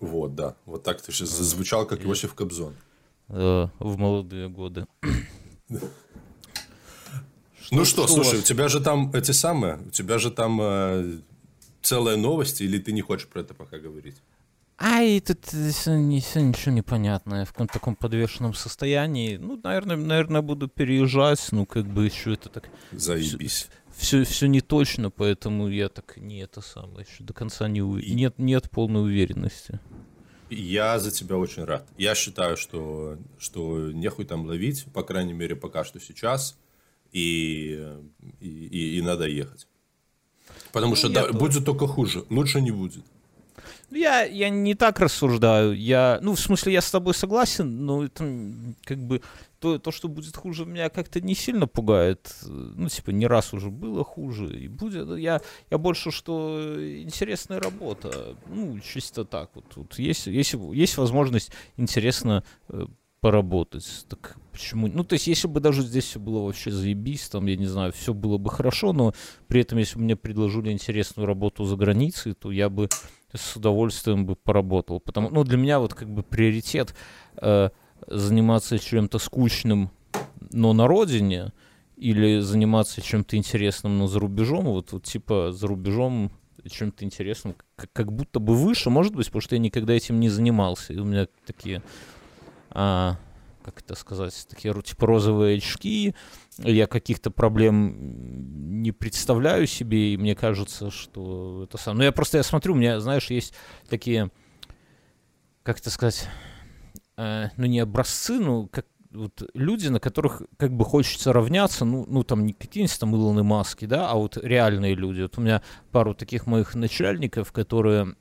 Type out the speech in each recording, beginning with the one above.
Вот, да. Вот так ты сейчас звучал, как Иосиф Кобзон. Э, в молодые годы. Ну что, слушай, у тебя же там эти самые, у тебя же там э, целая новость, или ты не хочешь про это пока говорить? Ай, тут все, не, все ничего непонятное, в каком-то таком подвешенном состоянии. Ну, наверное, наверное, буду переезжать, ну, как бы еще это так... Заебись. Все, все не точно, поэтому я так не это самое, еще до конца не... У... Нет, нет полной уверенности. Я за тебя очень рад. Я считаю, что, что нехуй там ловить, по крайней мере, пока что сейчас, и, и, и, и надо ехать. Потому ну, что да, будет только хуже, лучше не будет. Я, я не так рассуждаю. Я, ну, в смысле, я с тобой согласен, но это как бы то, то, что будет хуже, меня как-то не сильно пугает. Ну, типа, не раз уже было хуже, и будет. Я, я больше, что интересная работа. Ну, чисто так вот. вот есть, есть, есть возможность интересно э, поработать. Так почему? Ну, то есть, если бы даже здесь все было вообще заебись, там, я не знаю, все было бы хорошо, но при этом, если бы мне предложили интересную работу за границей, то я бы с удовольствием бы поработал. Потому, ну, для меня вот как бы приоритет э, заниматься чем-то скучным, но на родине, или заниматься чем-то интересным, но за рубежом, вот, вот типа за рубежом чем-то интересным, как, как будто бы выше, может быть, потому что я никогда этим не занимался, и у меня такие, а, как это сказать, такие типа розовые очки, я каких-то проблем не представляю себе, и мне кажется, что это сам. Ну, я просто я смотрю, у меня, знаешь, есть такие, как это сказать, э, ну, не образцы, ну, как вот люди, на которых как бы хочется равняться, ну, ну там не какие-нибудь там Илоны Маски, да, а вот реальные люди. Вот у меня пару таких моих начальников, которые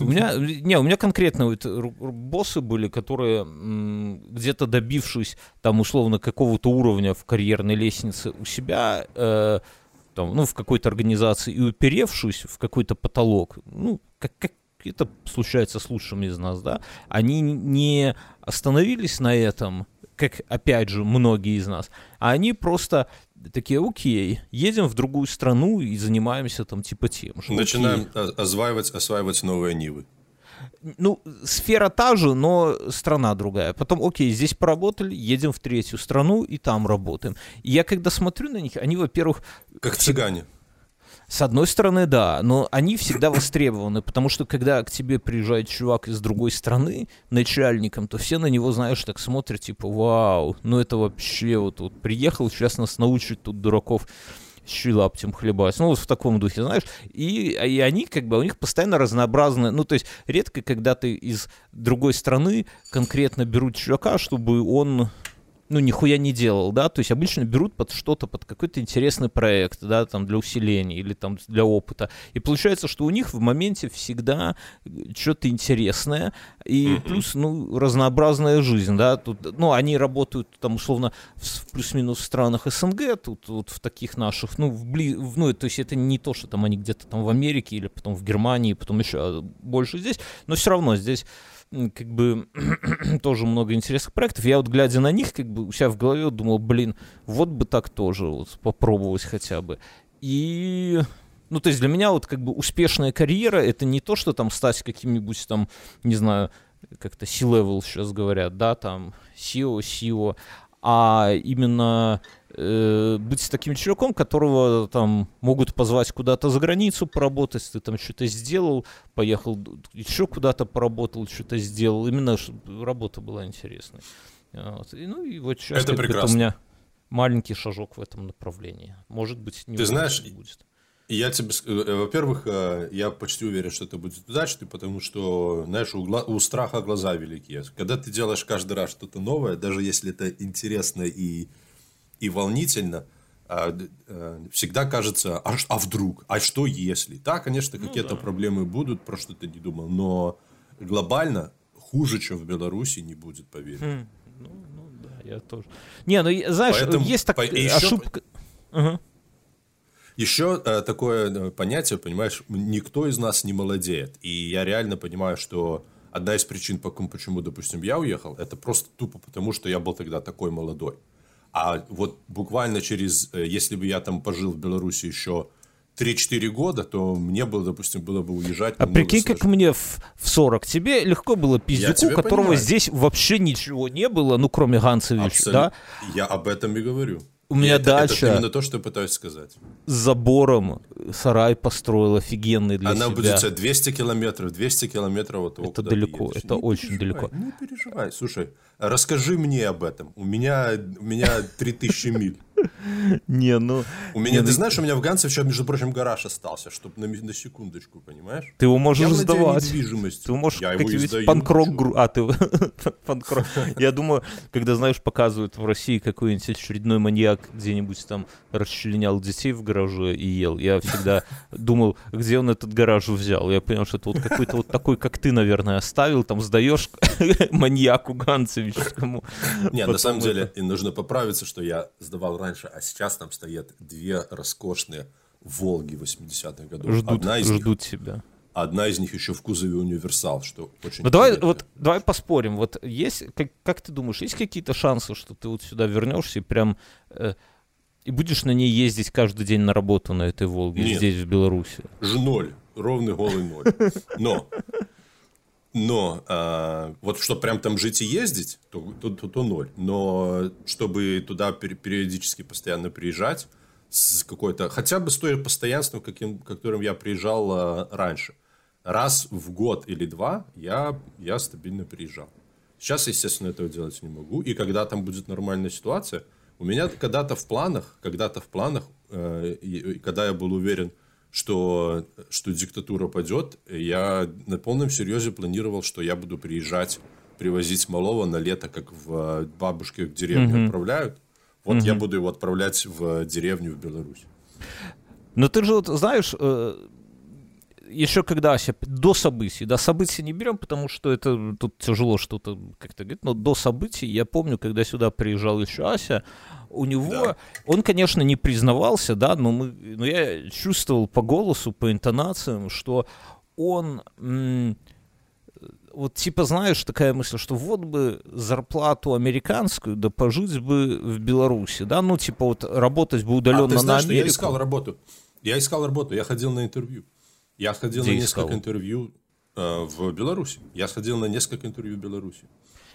у меня, не, у меня конкретно вот боссы были, которые где-то добившись там условно какого-то уровня в карьерной лестнице у себя, э, там, ну, в какой-то организации и уперевшись в какой-то потолок, ну, как, как это случается с лучшими из нас, да, они не остановились на этом, как, опять же, многие из нас, а они просто такие, окей, едем в другую страну и занимаемся там типа тем же. Начинаем окей. осваивать, осваивать новые нивы. Ну, сфера та же, но страна другая. Потом, окей, здесь поработали, едем в третью страну и там работаем. И я когда смотрю на них, они, во-первых... Как цыгане. С одной стороны, да, но они всегда востребованы, потому что когда к тебе приезжает чувак из другой страны начальником, то все на него, знаешь, так смотрят, типа, вау, ну это вообще вот, вот приехал, сейчас нас научит тут дураков щелаптем хлебать. Ну, вот в таком духе, знаешь. И, и они, как бы, у них постоянно разнообразные... Ну, то есть, редко, когда ты из другой страны конкретно берут чувака, чтобы он ну, нихуя не делал, да, то есть обычно берут под что-то, под какой-то интересный проект, да, там, для усиления или там для опыта, и получается, что у них в моменте всегда что-то интересное, и плюс, ну, разнообразная жизнь, да, тут, ну, они работают там, условно, в плюс-минус странах СНГ, тут вот в таких наших, ну, в бли... ну, то есть это не то, что там они где-то там в Америке или потом в Германии, потом еще больше здесь, но все равно здесь как бы тоже много интересных проектов. Я вот глядя на них, как бы у себя в голове думал, блин, вот бы так тоже вот попробовать хотя бы. И ну, то есть для меня вот как бы успешная карьера это не то, что там стать каким-нибудь там, не знаю, как-то C-level сейчас говорят, да, там SEO, SEO, а именно э, быть таким чуваком, которого там могут позвать куда-то за границу поработать, ты там что-то сделал, поехал еще куда-то поработал, что-то сделал, именно чтобы работа была интересной. Вот. И, ну и вот сейчас это, это у меня маленький шажок в этом направлении. Может быть, не Ты знаешь, будет. Я тебе, э, во-первых, э, я почти уверен, что это будет удачный, потому что, знаешь, у, у страха глаза великие. Когда ты делаешь каждый раз что-то новое, даже если это интересно и, и волнительно, а, э, всегда кажется, а, а вдруг, а что если? Да, конечно, ну какие-то да. проблемы будут, про что ты не думал, но глобально хуже, чем в Беларуси, не будет, поверь. Хм, ну, ну да, я тоже. Не, ну знаешь, Поэтому, есть такая по, ошибка. Еще... Угу. Еще э, такое э, понятие, понимаешь, никто из нас не молодеет. И я реально понимаю, что одна из причин, почему, допустим, я уехал, это просто тупо потому, что я был тогда такой молодой. А вот буквально через, э, если бы я там пожил в Беларуси еще 3-4 года, то мне было, допустим, было бы уезжать. А прикинь, сложнее. как мне в, в 40. Тебе легко было пиздюку, которого понимаю. здесь вообще ничего не было, ну, кроме Ганцевича, Абсолют... да? Я об этом и говорю. У меня это, дача... Это именно то, что я пытаюсь сказать. С забором сарай построил офигенный для Она себя. будет 200 километров, 200 километров от Это далеко, это не очень далеко. Не переживай, слушай, расскажи мне об этом. У меня, у меня 3000 миль. Не, ну... У меня, ты знаешь, у меня в Ганце еще, между прочим, гараж остался, чтобы на, секундочку, понимаешь? Ты его можешь я сдавать. недвижимость. Ты можешь какие-нибудь панкрок... А, ты панкрок. Я думаю, когда, знаешь, показывают в России какой-нибудь очередной маньяк где-нибудь там расчленял детей в гараже и ел, я всегда думал, где он этот гараж взял. Я понял, что это вот какой-то вот такой, как ты, наверное, оставил, там сдаешь маньяку Ганцевичскому. Нет, на самом деле, и нужно поправиться, что я сдавал раньше раньше, а сейчас там стоят две роскошные Волги 80-х годов. Ждут, Одна из ждут них, тебя. Одна из них еще в кузове универсал, что очень. Ну давай вот давай поспорим. Вот есть как, как ты думаешь, есть какие-то шансы, что ты вот сюда вернешься и прям э, и будешь на ней ездить каждый день на работу на этой Волге Нет. здесь в Беларуси? Ж ноль, ровный голый ноль. Но но э, вот чтобы прям там жить и ездить, то, то, то, то ноль. Но чтобы туда периодически постоянно приезжать с какой-то, хотя бы с той постоянством, каким, которым я приезжал э, раньше. Раз в год или два я, я стабильно приезжал. Сейчас, естественно, этого делать не могу. И когда там будет нормальная ситуация, у меня когда-то в планах, когда-то в планах, э, когда я был уверен, что, что диктатура падет, я на полном серьезе планировал, что я буду приезжать, привозить малого на лето, как в бабушке в деревню mm-hmm. отправляют. Вот mm-hmm. я буду его отправлять в деревню в Беларусь. Но ты же вот знаешь, э, еще когда Ася, до событий, да, событий не берем, потому что это тут тяжело что-то как-то говорить, но до событий, я помню, когда сюда приезжал еще Ася, у него, да. он, конечно, не признавался, да, но, мы, но я чувствовал по голосу, по интонациям, что он, м- вот типа, знаешь, такая мысль, что вот бы зарплату американскую, да пожить бы в Беларуси, да, ну, типа, вот работать бы удаленно а, ты знаешь, на Америку. Что я искал работу, я искал работу, я ходил на интервью. Я ходил Где на несколько искал? интервью э, в Беларуси. Я сходил на несколько интервью в Беларуси.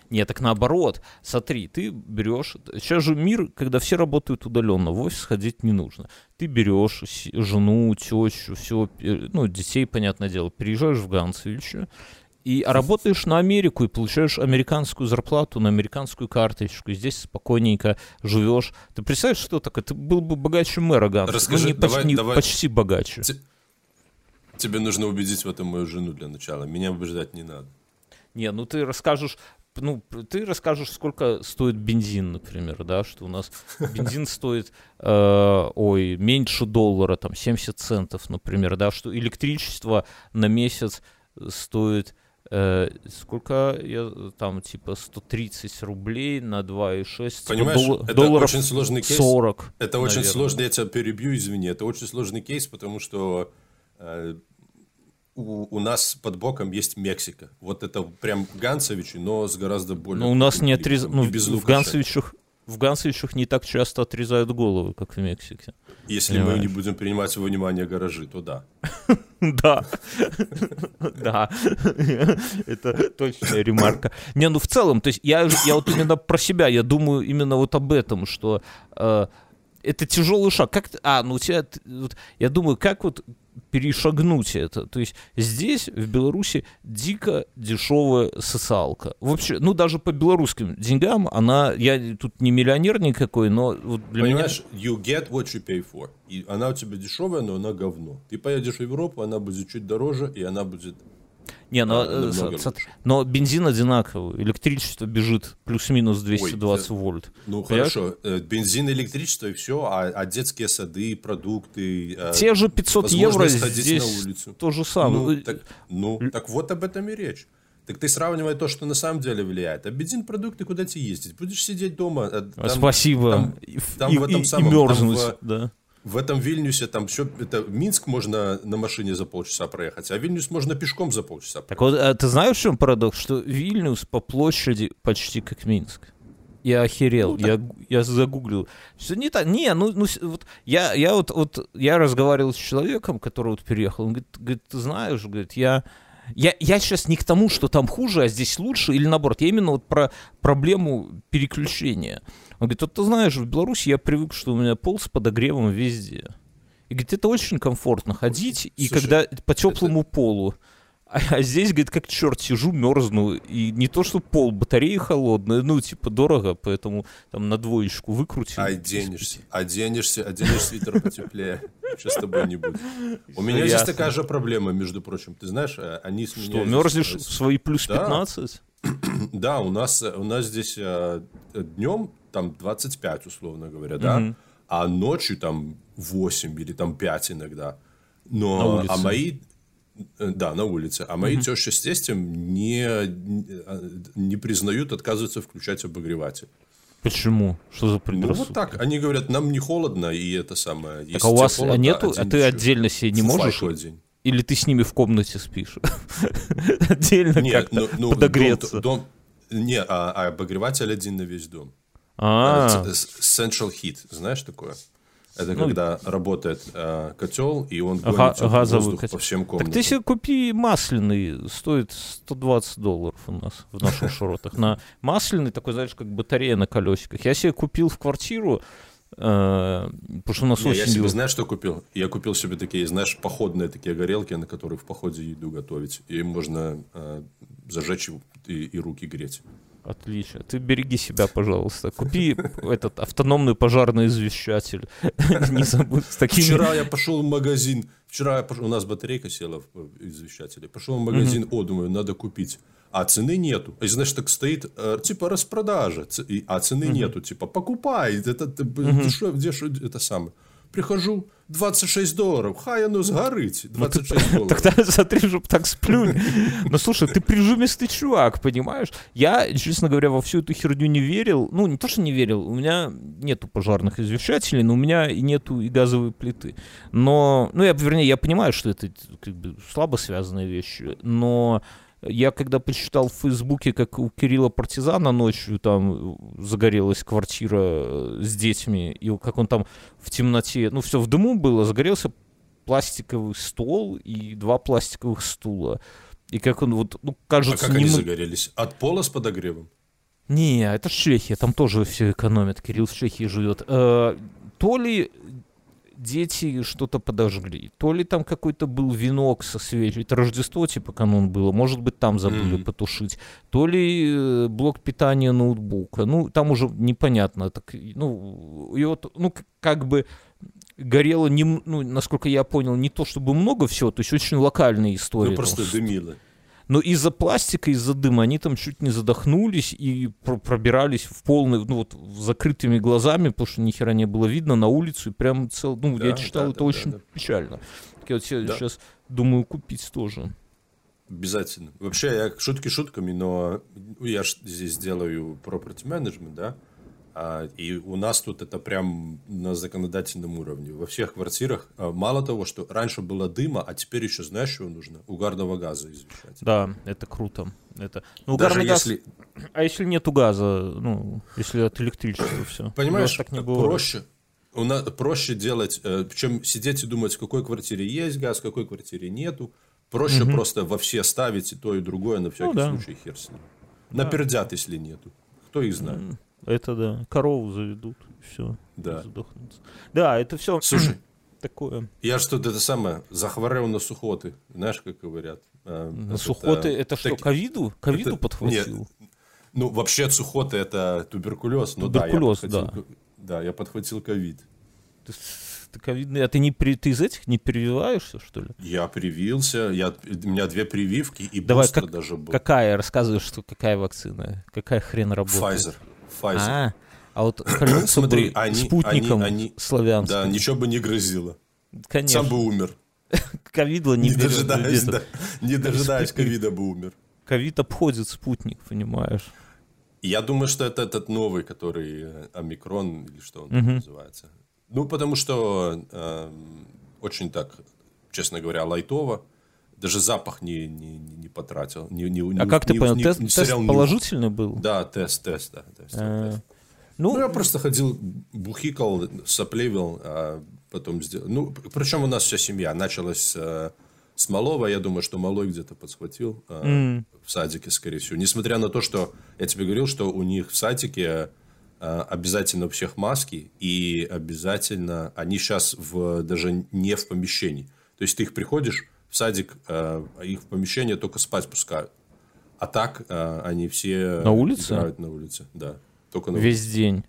Нет, так наоборот. Смотри, ты берешь... Сейчас же мир, когда все работают удаленно, в офис ходить не нужно. Ты берешь жену, тещу, все, э, ну, детей, понятное дело, приезжаешь в Ганцевича, и работаешь на Америку и получаешь американскую зарплату на американскую карточку. И здесь спокойненько живешь. Ты представляешь, что такое? Ты был бы богаче мэра Ганса. Ну, Расскажи, ну, не, давай, почти, давай. почти богаче. Тебе нужно убедить в этом мою жену для начала. Меня убеждать не надо. Не, ну ты расскажешь, ну, ты расскажешь, сколько стоит бензин, например, да, что у нас бензин стоит, э, ой, меньше доллара, там, 70 центов, например, да, что электричество на месяц стоит, э, сколько, я, там, типа, 130 рублей на 2,6, типа, Понимаешь, дол- это долларов очень сложный кейс. 40, Это наверное. очень сложный, я тебя перебью, извини, это очень сложный кейс, потому что у, у нас под боком есть Мексика. Вот это прям Ганцевичи, но с гораздо более... Но у нас не отрезают... Ну, в Ганцевичах, в Ганцевичах не так часто отрезают головы, как в Мексике. Если Понимаешь? мы не будем принимать во внимание гаражи, то да. Да. Да. Это точная ремарка. Не, ну в целом, то есть я, вот именно про себя, я думаю именно вот об этом, что э, это тяжелый шаг. Как, а, ну у тебя, я думаю, как вот перешагнуть это. То есть здесь, в Беларуси, дико дешевая социалка. Вообще, ну даже по белорусским деньгам она, я тут не миллионер никакой, но вот для Понимаешь, меня... you get what you pay for. И она у тебя дешевая, но она говно. Ты поедешь в Европу, она будет чуть дороже, и она будет не, но, а, э, но бензин одинаковый, электричество бежит плюс-минус 220 Ой, вольт. Ну Понимаешь? хорошо, э, бензин, электричество и все, а, а детские сады, продукты... Э, Те же 500 евро здесь на улицу. то же самое. Ну так, ну, так вот об этом и речь. Так ты сравнивай то, что на самом деле влияет. А бензин продукты, куда тебе ездить? Будешь сидеть дома. Там, Спасибо. Там, там и, в этом и, самом, и мерзнуть, там в, да в этом Вильнюсе там все, это Минск можно на машине за полчаса проехать, а Вильнюс можно пешком за полчаса проехать. Так вот, а ты знаешь, в чем парадокс? Что Вильнюс по площади почти как Минск. Я охерел, ну, я, я загуглил. Все не так, не, ну, ну вот я, я вот, вот, я разговаривал с человеком, который вот переехал, он говорит, говорит ты знаешь, говорит, я, я, я сейчас не к тому, что там хуже, а здесь лучше, или наоборот, я именно вот про проблему переключения. Он говорит, вот ты знаешь, в Беларуси я привык, что у меня пол с подогревом везде. И говорит, это очень комфортно ходить, и когда по теплому это... полу. А, а здесь, говорит, как черт, сижу, мерзну, и не то, что пол, батареи холодные, ну, типа, дорого, поэтому там на двоечку выкрутил. Оденешься, оденешься, оденешь свитер потеплее. Сейчас с тобой не будет. У меня здесь такая же проблема, между прочим. Ты знаешь, э, они с меня... Что, мерзнешь в свои плюс 15? Да, у нас, у нас здесь э, днем там 25, условно говоря, да, а ночью там 8 или там 5 иногда. Но, а мои, э, да, на улице. А мои угу. теща с тестем не, не признают, отказываются включать обогреватель. Почему? Что за предрассудки? Ну, вот так. Они говорят, нам не холодно, и это самое... Так а у вас холодно, нету? А ты отдельно себе не можешь? День. Или ты с ними в комнате спишь? Отдельно как-то ну, ну, подогреться. Дом, дом, не, а, а обогреватель один на весь дом. А, Central Heat, знаешь такое? Это ну, когда работает э, котел, и он гонит га- газовый котел. по всем комнатам. Так ты себе купи масляный, стоит 120 долларов у нас в наших широтах. На масляный такой, знаешь, как батарея на колесиках. Я себе купил в квартиру, э, потому что у нас Не, осенью... Я себе, знаешь, что купил? Я купил себе такие, знаешь, походные такие горелки, на которые в походе еду готовить. И можно э, зажечь и, и руки греть. Отлично. Ты береги себя, пожалуйста. Купи этот автономный пожарный извещатель. Не забудь с такими... Вчера я пошел в магазин. Вчера пошел... У нас батарейка села в извещателе. Пошел в магазин. О, думаю, надо купить. А цены нету. И знаешь, так стоит, э, типа, распродажа. А цены нету. Типа, покупай. Это дешевле, это самое. Прихожу, 26 долларов. Хай оно сгорить. 26 ну, долларов. Тогда смотри, чтобы так сплюнь. Ну, слушай, ты прижимистый чувак, понимаешь? Я, честно говоря, во всю эту херню не верил. Ну, не то, что не верил. У меня нету пожарных извещателей, но у меня и нету и газовой плиты. Но, ну, я, вернее, я понимаю, что это как бы слабо связанные вещи, но я когда почитал в Фейсбуке, как у Кирилла Партизана ночью там загорелась квартира э, с детьми, и как он там в темноте, ну все в дыму было, загорелся пластиковый стол и два пластиковых стула. И как он вот, ну, кажется... А как не... они загорелись? От пола с подогревом? Не, это Чехия, там тоже все экономят. Кирилл в Чехии живет. Э, то ли дети что-то подожгли. То ли там какой-то был венок со свечей. Это Рождество, типа, канун было. Может быть, там забыли mm-hmm. потушить. То ли э, блок питания ноутбука. Ну, там уже непонятно. Так, ну, и вот, ну, как бы горело, не, ну, насколько я понял, не то чтобы много всего, то есть очень локальные истории. Ну, просто дымило. Но из-за пластика, из-за дыма они там чуть не задохнулись и про пробирались в полный, ну вот, закрытыми глазами, потому что ни хера не было видно на улицу. И прям цел... Ну, да, я читал, да, это да, очень да, да. печально. Так я вот да. сейчас думаю купить тоже. Обязательно. Вообще, я шутки шутками, но я здесь делаю property management, да, и у нас тут это прям на законодательном уровне. Во всех квартирах а, мало того, что раньше было дыма, а теперь еще знаешь, что нужно? Угарного газа извещать. Да, это круто. Это... Ну, угарный газ... если... А если нету газа, ну, если от электричества все? Понимаешь, так не проще. У нас проще делать, э, чем сидеть и думать, в какой квартире есть газ, в какой квартире нету. Проще угу. просто во все ставить и то, и другое, на всякий ну, да. случай хер с ним. Напердят, да. если нету. Кто их знает. Это да. Корову заведут, все. Да. Задохнутся. Да, это все. Слушай, такое. Я что-то это самое захворел на сухоты. Знаешь, как говорят? А, на это, сухоты это что, ковиду? Ковиду это... подхватил? Нет. Ну, вообще сухоты это туберкулез. Ну, туберкулез, да. Я подхватил, да. да, я подхватил ковид. Ты, ты ковидный, а ты, не, ты из этих не прививаешься, что ли? Я привился, я, у меня две прививки и Давай, как, даже был. Какая? Рассказывай, что какая вакцина? Какая хрен работает? Pfizer. Pfizer. А, а вот Смотри, они, спутником они, они, славянским. Да, ничего бы не грозило. Конечно. Сам бы умер. Ковида не, не дожидаясь, да, не дожидаясь ковида бы умер. Ковид обходит спутник, понимаешь? Я думаю, что это этот новый, который э, омикрон или что он угу. называется. Ну, потому что э, очень так, честно говоря, лайтово. Даже запах не, не, не потратил. Не, не, а не, как не, ты понял, не, тест, не тест положительный был? Да, тест, тест, да. Тест, а, тест. Ну, ну, я просто ходил, бухикал, соплевил, а потом сделал. Ну, причем у нас вся семья началась э, с малого. Я думаю, что малой где-то подсхватил э, mm. в садике, скорее всего. Несмотря на то, что я тебе говорил, что у них в садике э, обязательно у всех маски, и обязательно они сейчас в, даже не в помещении. То есть ты их приходишь в садик, э, их в помещение только спать пускают. А так э, они все на улице? играют на улице. Да, только на Весь улице. день?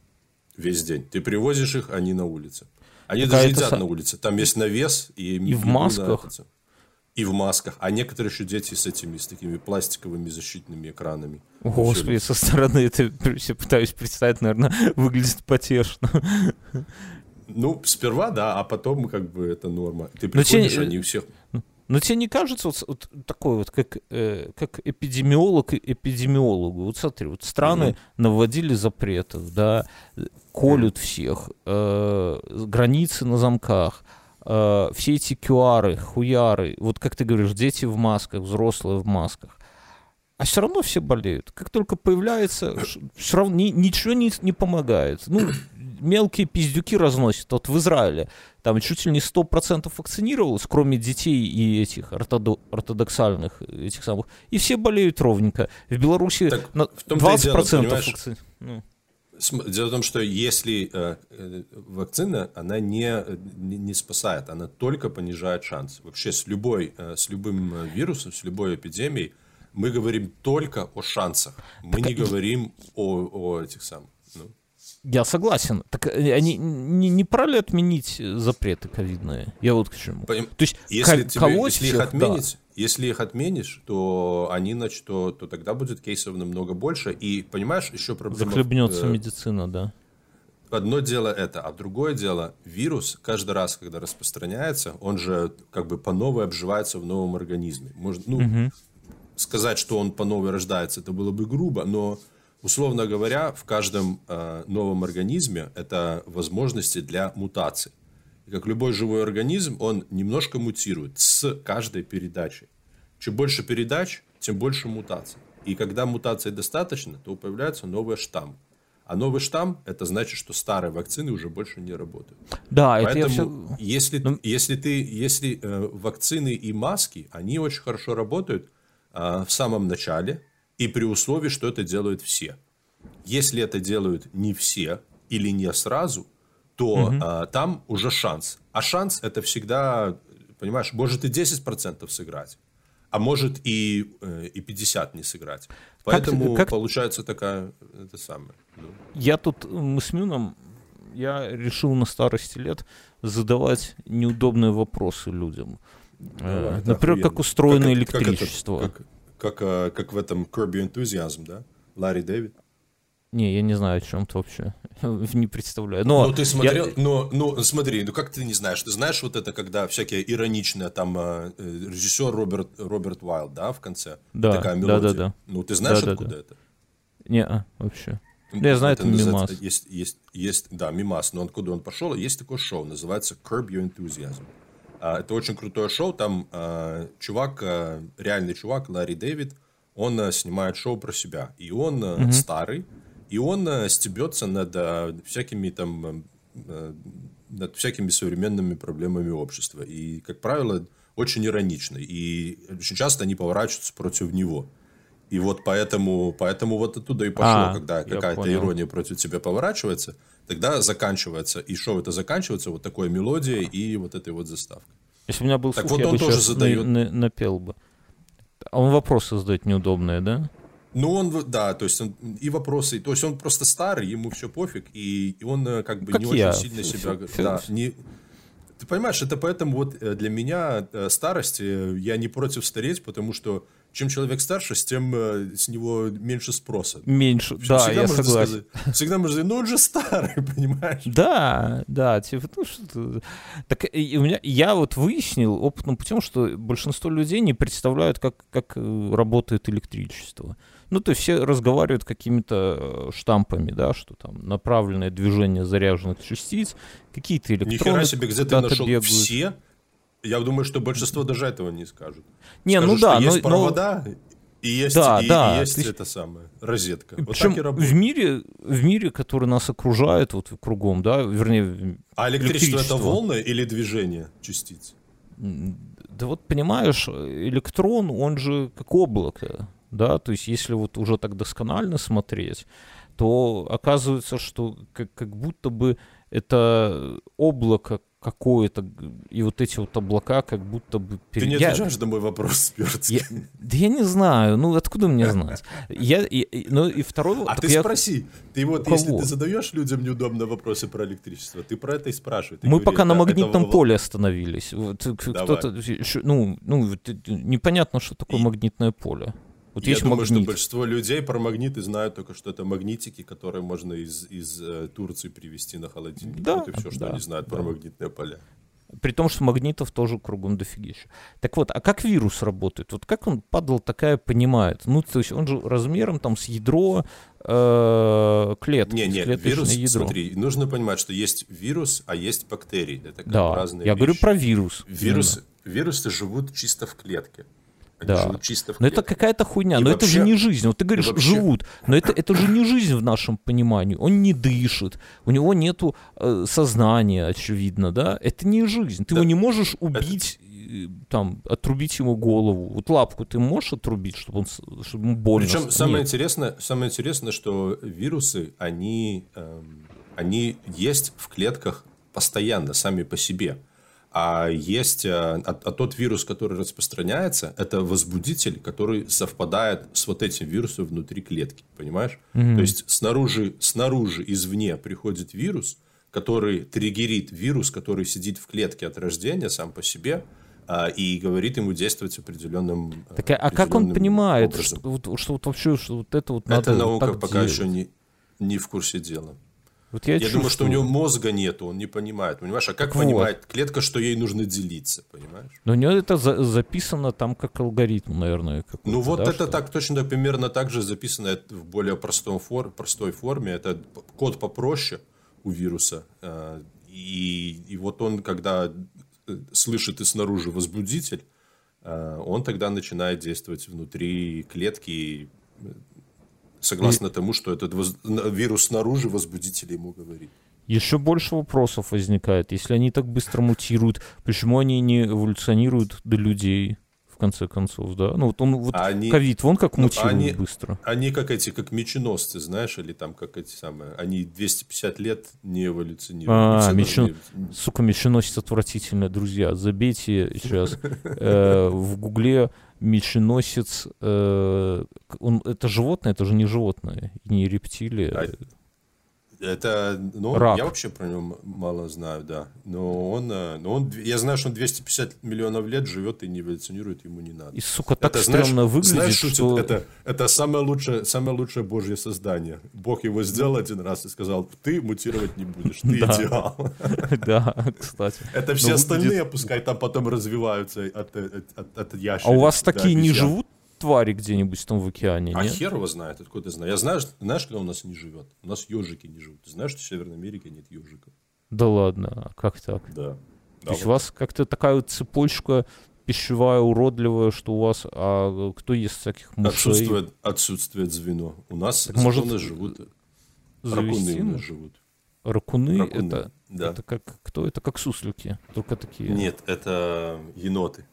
Весь день. Ты привозишь их, они на улице. Они так даже едят са... на улице. Там есть навес. И, и в масках? И в масках. А некоторые еще дети с этими, с такими пластиковыми защитными экранами. Господи, со стороны это я пытаюсь представить, наверное, выглядит потешно. Ну, сперва, да, а потом как бы это норма. Ты приходишь, те... они у всех... Но тебе не кажется вот, вот такой вот, как, э, как эпидемиолог эпидемиологу? Вот смотри, вот страны mm-hmm. наводили запретов, да, колют всех, э, границы на замках, э, все эти QR, хуяры, вот как ты говоришь, дети в масках, взрослые в масках. А все равно все болеют. Как только появляется, все равно ни, ничего не, не помогает. Ну, мелкие пиздюки разносят. Вот в Израиле там чуть ли не 100% вакцинировалось, кроме детей и этих ортодо- ортодоксальных этих самых. И все болеют ровненько. В Беларуси так, на в том 20% дело, ну. Дело в том, что если э, э, вакцина, она не, не, не спасает, она только понижает шанс. Вообще с, любой, э, с любым вирусом, с любой эпидемией мы говорим только о шансах. Мы так, не говорим о, о этих самых. Ну. Я согласен. Так э, они не, не пора ли отменить запреты ковидные? Я вот к чему. Поним... То есть, если, тебе, если их отменить, да. если их отменишь, то они, значит, то, то тогда будет кейсов намного больше. И понимаешь, еще проблема. Захлебнется э, медицина, да. Одно дело это, а другое дело, вирус каждый раз, когда распространяется, он же как бы по новой обживается в новом организме. Может, ну, угу. сказать, что он по новой рождается, это было бы грубо, но Условно говоря, в каждом э, новом организме это возможности для мутаций. И как любой живой организм, он немножко мутирует с каждой передачей. Чем больше передач, тем больше мутаций. И когда мутаций достаточно, то появляется новый штамм. А новый штамм это значит, что старые вакцины уже больше не работают. Да, Поэтому, это я все... если, ну... если ты, если э, вакцины и маски, они очень хорошо работают э, в самом начале, и при условии, что это делают все. Если это делают не все или не сразу, то угу. а, там уже шанс. А шанс это всегда, понимаешь, может и 10% сыграть, а может и, э, и 50 не сыграть. Поэтому как, как... получается такая, это самое. Ну. Я тут, мы с Мюном, я решил на старости лет задавать неудобные вопросы людям. Давай, Например, охуенно. как устроено как, электричество. Как, как, как, а, как в этом Your Enthusiasm, да? Ларри Дэвид. Не, я не знаю, о чем ты вообще. не представляю. Но ну, ты смотрел, я... ну, ну, смотри, ну как ты не знаешь? Ты знаешь вот это, когда всякие ироничные, там, э, режиссер Роберт, Роберт Уайлд, да, в конце? Да, Такая мелодия. да, да, да. Ну, ты знаешь, да, откуда да, да. это? Не, а, вообще. Да, я знаю, это, это мимас. Есть, есть, есть, да, мимас, но откуда он пошел? Есть такое шоу, называется Curb Your Enthusiasm. А, это очень крутое шоу. Там а, чувак, а, реальный чувак, Ларри Дэвид, он снимает шоу про себя. И он mm-hmm. старый, и он стебется над всякими там над всякими современными проблемами общества. И, как правило, очень иронично. И очень часто они поворачиваются против него. И вот поэтому, поэтому вот оттуда и пошло, а, когда какая-то ирония против тебя поворачивается, тогда заканчивается, и шоу это заканчивается вот такой мелодией и вот этой вот заставкой. Если у меня был так слух, вот я он бы тоже задает... на, на, напел бы. А он вопросы задает неудобные, да? Ну, он, да, то есть он и вопросы, то есть он просто старый, ему все пофиг, и, и он э, как бы как не я. очень сильно себя... Да, не, ты понимаешь, это поэтому вот э, для меня э, старость, я не против стареть, потому что чем человек старше, с тем э, с него меньше спроса. Меньше, да, всегда я согласен. Сказать, всегда можно сказать, ну он же старый, понимаешь? Да, да, типа, ну что Так и у меня, я вот выяснил опытным путем, что большинство людей не представляют, как, как э, работает электричество. Ну, то есть все разговаривают какими-то э, штампами, да, что там направленное движение заряженных частиц, какие-то электроны. Нихера себе, где ты нашел бегают. все я думаю, что большинство даже этого не скажут. Не, Скажут, ну да, что но, есть провода, но... И есть, Да, и, да, и есть есть- это самое, розетка. Вот Причем и в мире, в мире, который нас окружает вот кругом, да, вернее, А электричество, электричество. это волны или движение частиц? да вот понимаешь, электрон, он же как облако, да, то есть если вот уже так досконально смотреть, то оказывается, что как, как будто бы это облако какое-то, и вот эти вот облака как будто бы... Ты пере- не Я- отвечаешь на мой вопрос, Спёртский. я- да я не знаю, ну откуда мне знать? Я, и, ну и второй... А так ты я- спроси. Ты вот, если ты задаешь людям неудобные вопросы про электричество, ты про это и спрашивай. Ты Мы пока на магнитном поле остановились. Вот, кто-то, ну, ну, э, непонятно, что такое И- магнитное поле. Вот Я есть думаю, что магнит. большинство людей про магниты знают только, что это магнитики, которые можно из, из э, Турции привезти на холодильник. Да, вот и все, что да, они знают да. про магнитные поля. При том, что магнитов тоже кругом дофигища. Так вот, а как вирус работает? Вот как он, падал такая, понимает? Ну, то есть он же размером там с ядро э, клетки. Не, не, вирус, ядро. смотри, нужно понимать, что есть вирус, а есть бактерии. Это как Да, разные я говорю вещи. про вирус. Вирусы, вирусы живут чисто в клетке. Они Да. живут чисто в Но это какая-то хуйня. И но это же вообще- не жизнь. Вот ты говоришь, вообще- живут. Но это, это же не жизнь в нашем понимании. Он не дышит. У него нету э, сознания, очевидно, да? Это не жизнь. Ты Да. его не можешь убить, э, там, отрубить ему голову. Вот лапку ты можешь отрубить, чтобы, он, чтобы ему больно Причем самое Нет. интересное, самое интересное, что вирусы, они, эм, они есть в клетках постоянно, сами по себе. А есть, э, а, а тот вирус, который распространяется, это возбудитель, который совпадает с вот этим вирусом внутри клетки, понимаешь? То есть снаружи, снаружи, извне приходит вирус, который триггерит вирус, который сидит в клетке от рождения сам по себе, а, и говорит ему действовать определенным э, Так, а, а как он определенным понимает, образом. что, вот, что вот вообще что вот это вот Это надо наука так пока делать? еще не, не в курсе дела. Вот я, Я думаю, что у чувствую. него мозга нету, он не понимает. Понимаешь, а как Вот. понимает клетка, что ей нужно делиться, понимаешь? Но у него это за- записано там как алгоритм, наверное. Ну вот да, это что- так точно примерно так же записано в более простом фор, простой форме. Это код попроще у вируса. э, И, и вот он, когда э, слышит и снаружи возбудитель, э, он тогда начинает действовать внутри клетки, согласно тому, что этот воз- вирус снаружи возбудитель ему говорит. Еще больше вопросов возникает. Если они так быстро мутируют, почему они не эволюционируют до людей, в конце концов, да? Ну вот он, вот они- ковид, вон как ну, мутирует они- быстро. Они как эти, как меченосцы, знаешь, или там как эти самые, они 250 лет не эволюционируют. А, мечен- должны- Сука, меченосец отвратительно, друзья. Забейте сейчас э, в гугле меченосец. э, он, это животное, это же не животное, не рептилия. А, Это, ну, Рак. я вообще про него мало знаю, да. Но он, э, но он, я знаю, что он 250 миллионов лет живет и не эволюционирует, ему не надо. И, сука, так это, знаешь, стрёмно выглядит, знаешь, шутят, что... это, это самое лучшее, самое лучшее божье создание. Бог его сделал один раз и сказал, ты мутировать не будешь, ты идеал. Да, кстати. Это все остальные, пускай там потом развиваются от, от, от А ящериц у вас такие не живут твари где-нибудь там в океане, А нет? хер его знает, откуда знаю. Я знаю, что- знаешь, кто у нас не живет? У нас ежики не живут. Ты знаешь, что в Северной Америке нет ежиков? Да ладно, а как так? Да. То есть у вас как-то такая вот цепочка пищевая, уродливая, что у вас, а кто ест всяких мышей? Отсутствует, отсутствует звено. У нас Так может, живут завести ракуны у нас живут. Ракуны, Ракуны, это, да. это как кто? Это как суслики, только такие. Нет, это еноты.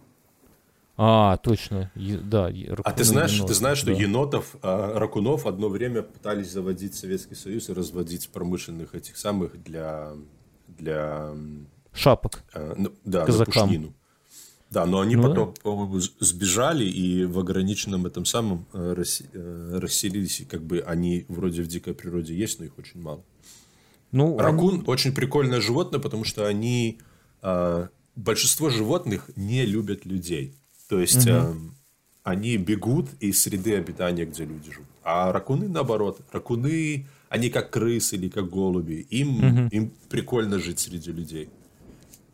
А, точно, е- да. е- А ракуны ты знаешь, еноты, ты знаешь, что да. енотов, а, ракунов одно время пытались заводить Советский Союз и разводить промышленных этих самых для, для Шапок. а, ну, да, Казакам. пушнину. Да, но они Ну да. потом, по-моему, с- сбежали и в ограниченном этом самом э, э, расселились. И как бы они вроде в дикой природе есть, но их очень мало. Ну, Ракун очень прикольное животное, потому что они а, большинство животных не любят людей. То есть а, они бегут из среды обитания, где люди живут. А ракуны наоборот. Ракуны, они как крысы или как голуби. Им, им прикольно жить среди людей.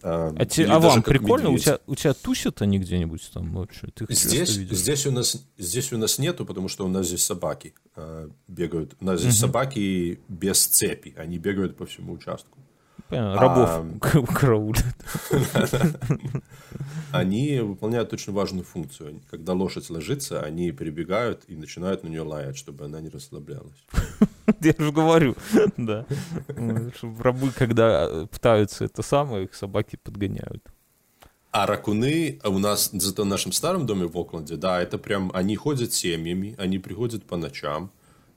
А, А, те- а вам прикольно? У тебя, у тебя тусят они где-нибудь там вообще? Ты Здесь, здесь, у нас, здесь у нас нету, потому что у нас здесь собаки а, бегают. У нас здесь собаки без цепи. Они бегают по всему участку. Рабов А, караулят. Они выполняют очень важную функцию. Когда лошадь ложится, они прибегают и начинают на нее лаять, чтобы она не расслаблялась. Я же говорю, да. Чтоб Рабы, когда э, пытаются это самое, их собаки подгоняют. А ракуны у нас зато в нашем старом доме в Окленде, да, это прям, они ходят семьями, они приходят по ночам,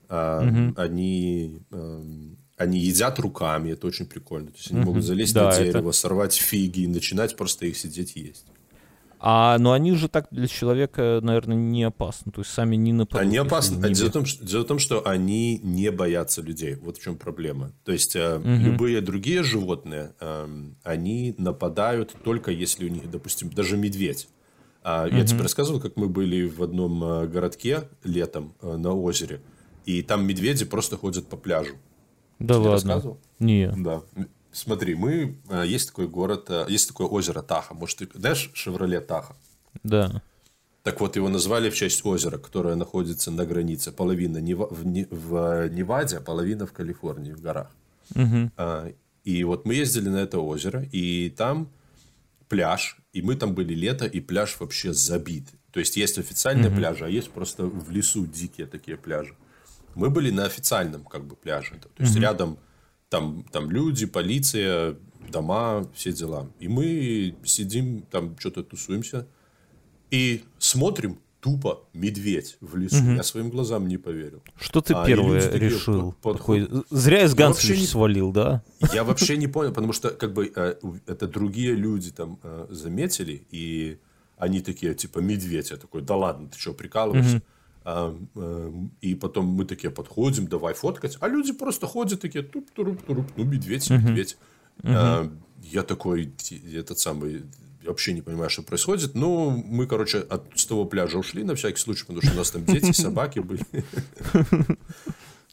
а, они, эм, они едят руками, это очень прикольно. То есть они могут залезть Да, на это- дерево, сорвать фиги и начинать просто их сидеть есть. А, но они же так для человека, наверное, не опасны. То есть сами не нападут. Они опасны. не Дело, в том, что, дело в том, что они не боятся людей. Вот в чем проблема. То есть э, любые другие животные, эм, они нападают только если у них, допустим, даже медведь. А, Я тебе рассказывал, как мы были в одном э, городке летом э, на озере, и там медведи просто ходят по пляжу. Да ладно. рассказывал? Не. Да. Смотри, мы э, есть такой город, э, есть такое озеро Таха. Может, ты знаешь Шевроле Таха? Да. Так вот, его назвали в честь озера, которое находится на границе. Половина Нева- в, в Неваде, а половина в Калифорнии, в горах. А, И вот мы ездили на это озеро, и там пляж, и мы там были лето, и пляж вообще забит. То есть есть официальные пляжи, а есть просто в лесу дикие такие пляжи. Мы были на официальном как бы пляже. То есть рядом там, там люди, полиция, дома, все дела. И мы сидим, там что-то тусуемся, и смотрим тупо медведь в лесу. Я своим глазам не поверил. Что ты А, первое такие решил? под- Такой, зря из Гансович не- свалил, да? Я вообще не понял, потому что как бы э, это другие люди там э, заметили, и они такие, типа, медведь. Я такой, да ладно, ты что, прикалываешься? И потом мы такие подходим, давай фоткать. А люди просто ходят такие, туп туруп туруп ну, медведь, медведь. А, я такой, «Ти- этот самый, вообще не понимаю, что происходит. Ну, мы, короче, от, с того пляжа ушли на всякий случай, потому что у нас там дети, собаки были.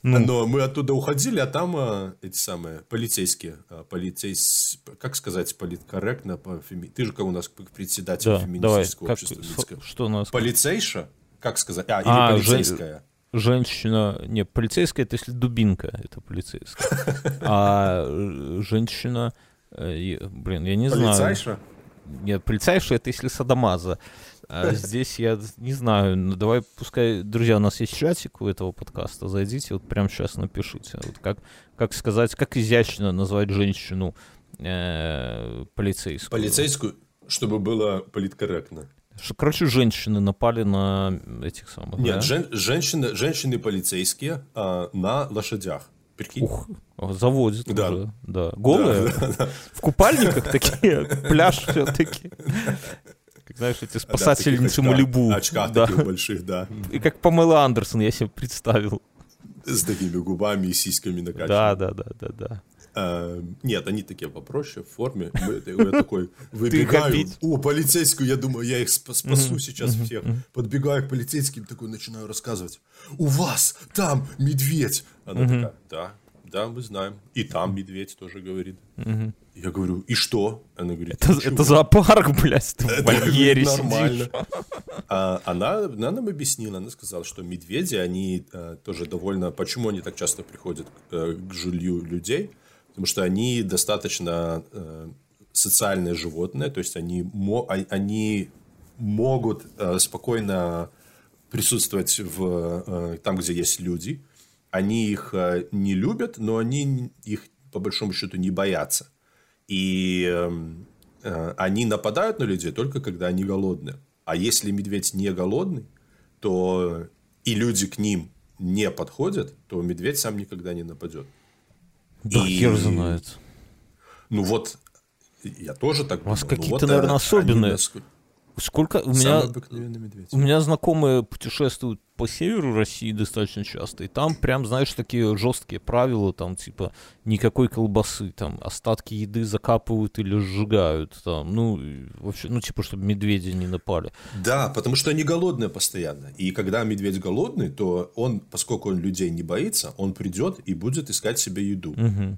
Но мы оттуда уходили, а там а, эти самые полицейские, а, полицейс, как сказать политкорректно, по феми- ты же как у нас председатель Да, феминистического общества. Минска. что у нас? Полицейша, как сказать, а, или А, жен- полицейская. Женщина... Не, полицейская, это если дубинка, это полицейская. А э, женщина... э, Блин, я не знаю. Полицайша? Нет, полицейша это если садомаза. А здесь я не знаю. Ну, давай, пускай, друзья, у нас есть чатик у этого подкаста. Зайдите, вот прямо сейчас напишите. Вот как, как сказать, как изящно назвать женщину э, полицейскую. Полицейскую, чтобы было политкорректно. Короче, женщины напали на этих самых. Нет, да? жен- женщины, женщины полицейские а, на лошадях. Прикинь? Ух, заводит Да. уже. Да. Голые? В купальниках такие? Пляж все-таки? Как знаешь, эти Да, спасательницы очках- Малибу. Очках Да. таких больших, да. И как Памела Андерсон, я себе представил. С такими губами и сиськами накачанными. Да, да, да, да, да. А, Нет, они такие попроще, в форме. Я такой выбегаю. О, полицейскую, я думаю, я их спа- спасу сейчас всех. Подбегаю к полицейским, такой начинаю рассказывать. У вас там медведь. Она такая, да, да, мы знаем. И там медведь тоже говорит. Я говорю, и что? Она говорит, Это, это зоопарк, блядь, ты в Это вольере нормально. сидишь. А, она, она нам объяснила, она сказала, что медведи, они э, тоже довольно... Почему они так часто приходят э, к жилью людей? Потому что они достаточно э, социальные животные, то есть они, а- они могут э, спокойно присутствовать в, э, там, где есть люди. Они их не любят, но они их, по большому счету, не боятся. И эм, они нападают на людей только когда они голодные. А если медведь не голодный, то и люди к ним не подходят, то медведь сам никогда не нападет. Да И- хер знает. Ну вот, я тоже так У вас. Ну какие-то, вот, наверное, э, особенные. они нас- Сколько у меня... У меня знакомые путешествуют по северу России достаточно часто, и там прям, знаешь, такие жесткие правила, там, типа, никакой колбасы, там, остатки еды закапывают или сжигают, там, ну, вообще, ну, типа, чтобы медведи не напали. Да, потому что они голодные постоянно. И когда медведь голодный, то он, поскольку он людей не боится, он придет и будет искать себе еду.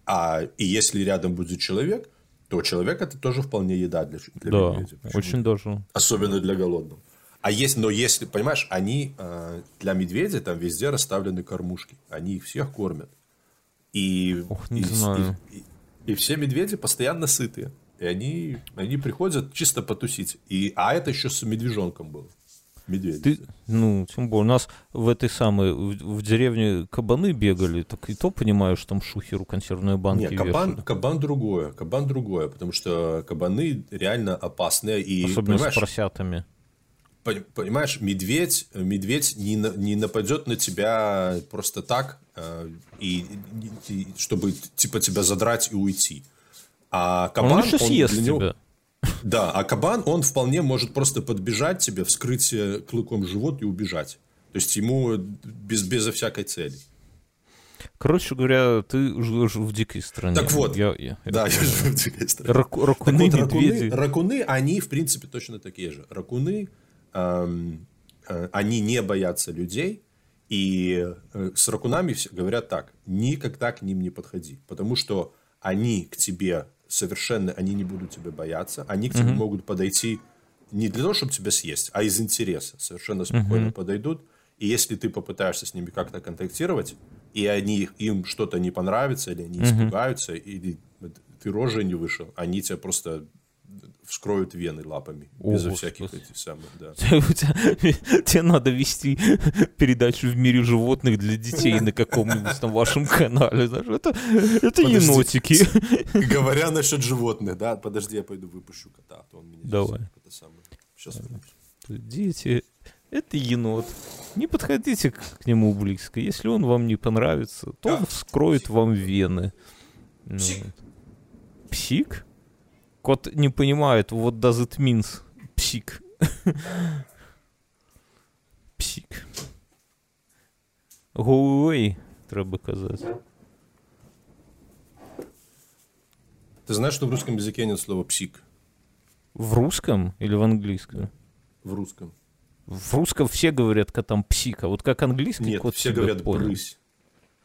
А и если рядом будет человек, то человек это тоже вполне еда для, для да, медведя. Почему очень даже. Особенно для голодного. А есть, но если, понимаешь, они э, для медведя там везде расставлены кормушки. Они их всех кормят. И, Ох, не и- знаю. и- И все медведи постоянно сытые. И они, они приходят чисто потусить. И, а это еще с медвежонком был. Медведь. Ты, ну, тем более, у нас в этой самой, в, в деревне кабаны бегали, так и то понимаю, что там шухеру консервные банки Нет, кабан, вешали. кабан другое, кабан другое, потому что кабаны реально опасные. И, Особенно с поросятами. Пон- Понимаешь, медведь, медведь не, не нападет на тебя просто так, э, и, и- чтобы типа тебя задрать и уйти. А кабан, Он еще он съест для него- тебя. Да, а кабан, он вполне может просто подбежать тебе, вскрыть э, клыком живот и убежать. То есть ему без, безо всякой цели. Короче говоря, ты живешь в дикой стране. Так вот, Я- я- Да, я живу в дикой стране. Так ракуны, вот, ракуны, медведи. ракуны, они, в принципе, точно такие же. Ракуны, эм, э, они не боятся людей, и э, с ракунами все говорят так, никогда к ним не подходи, потому что они к тебе совершенно, они не будут тебя бояться, они к тебе могут подойти не для того, чтобы тебя съесть, а из интереса, совершенно спокойно подойдут, и если ты попытаешься с ними как-то контактировать, и они, им что-то не понравится, или они испугаются, или ты рожей не вышел, они тебя просто вскроют вены лапами, О, безо Господи. всяких этих самых, да. Тебе надо вести передачу в мире животных для детей на каком-нибудь там вашем канале. Это, это енотики. Говоря насчет животных, да, подожди, я пойду выпущу кота, а то он меня Давай. сейчас Дети, это енот. Не подходите к, нему близко. Если он вам не понравится, то он вскроет вам вены. Ну, Псик. Кот не понимает, what does it means? Псик. Псик. Go away, треба казати. Ты знаешь, что в русском языке нет слова псик? В русском или в английском? В русском. В русском все говорят котам псик, а вот как английский Нет, кот все говорят понял. брысь.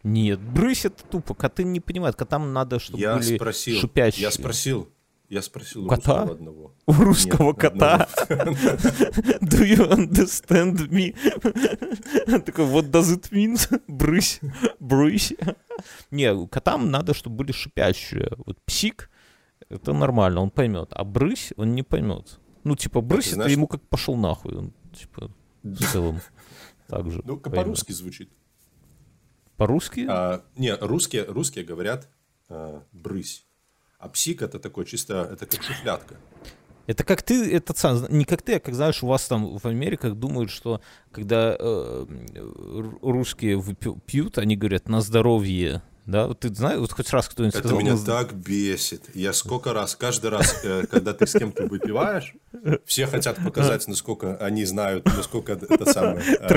Нет, брысь это тупо. Коты не понимают. Котам надо, чтобы Я были спросил, шипящие. я спросил, я спросил у Кота? русского одного. У русского Нет, кота. Do you understand me? Он Такой, what does it mean? Брысь, брысь. Не, котам надо, чтобы были шипящие. Вот псик, это нормально, он поймет. А брысь, он не поймет. Ну, типа, брысь, это ему как пошел нахуй. Он, типа, в целом, так же. Ну, по-русски звучит. По-русски? А, не, русские, русские говорят а, брысь. А псик это такой чисто, это как шуфлятка. Это как ты, это не как ты, а как знаешь, у вас там в Америках думают, что когда э, русские пьют, они говорят на здоровье, да? Вот ты знаешь, вот хоть раз кто-нибудь Это сказал меня «на зд- так бесит. Я сколько раз, каждый раз, э, когда ты с кем-то выпиваешь, все хотят показать, насколько они знают, насколько это самое. э,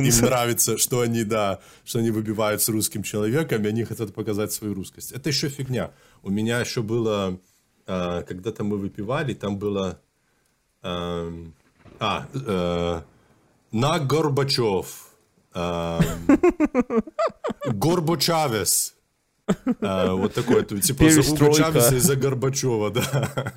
Им, им нравится, что они, да, что они выбивают с русским человеком, и они хотят показать свою русскость. Это еще фигня. У меня еще было, э, когда-то мы выпивали, там было... эм, а, э, на Горбачев. Эм, Горбачавес. А, вот такой, типа за Уго. Чавеса и за Горбачева, да.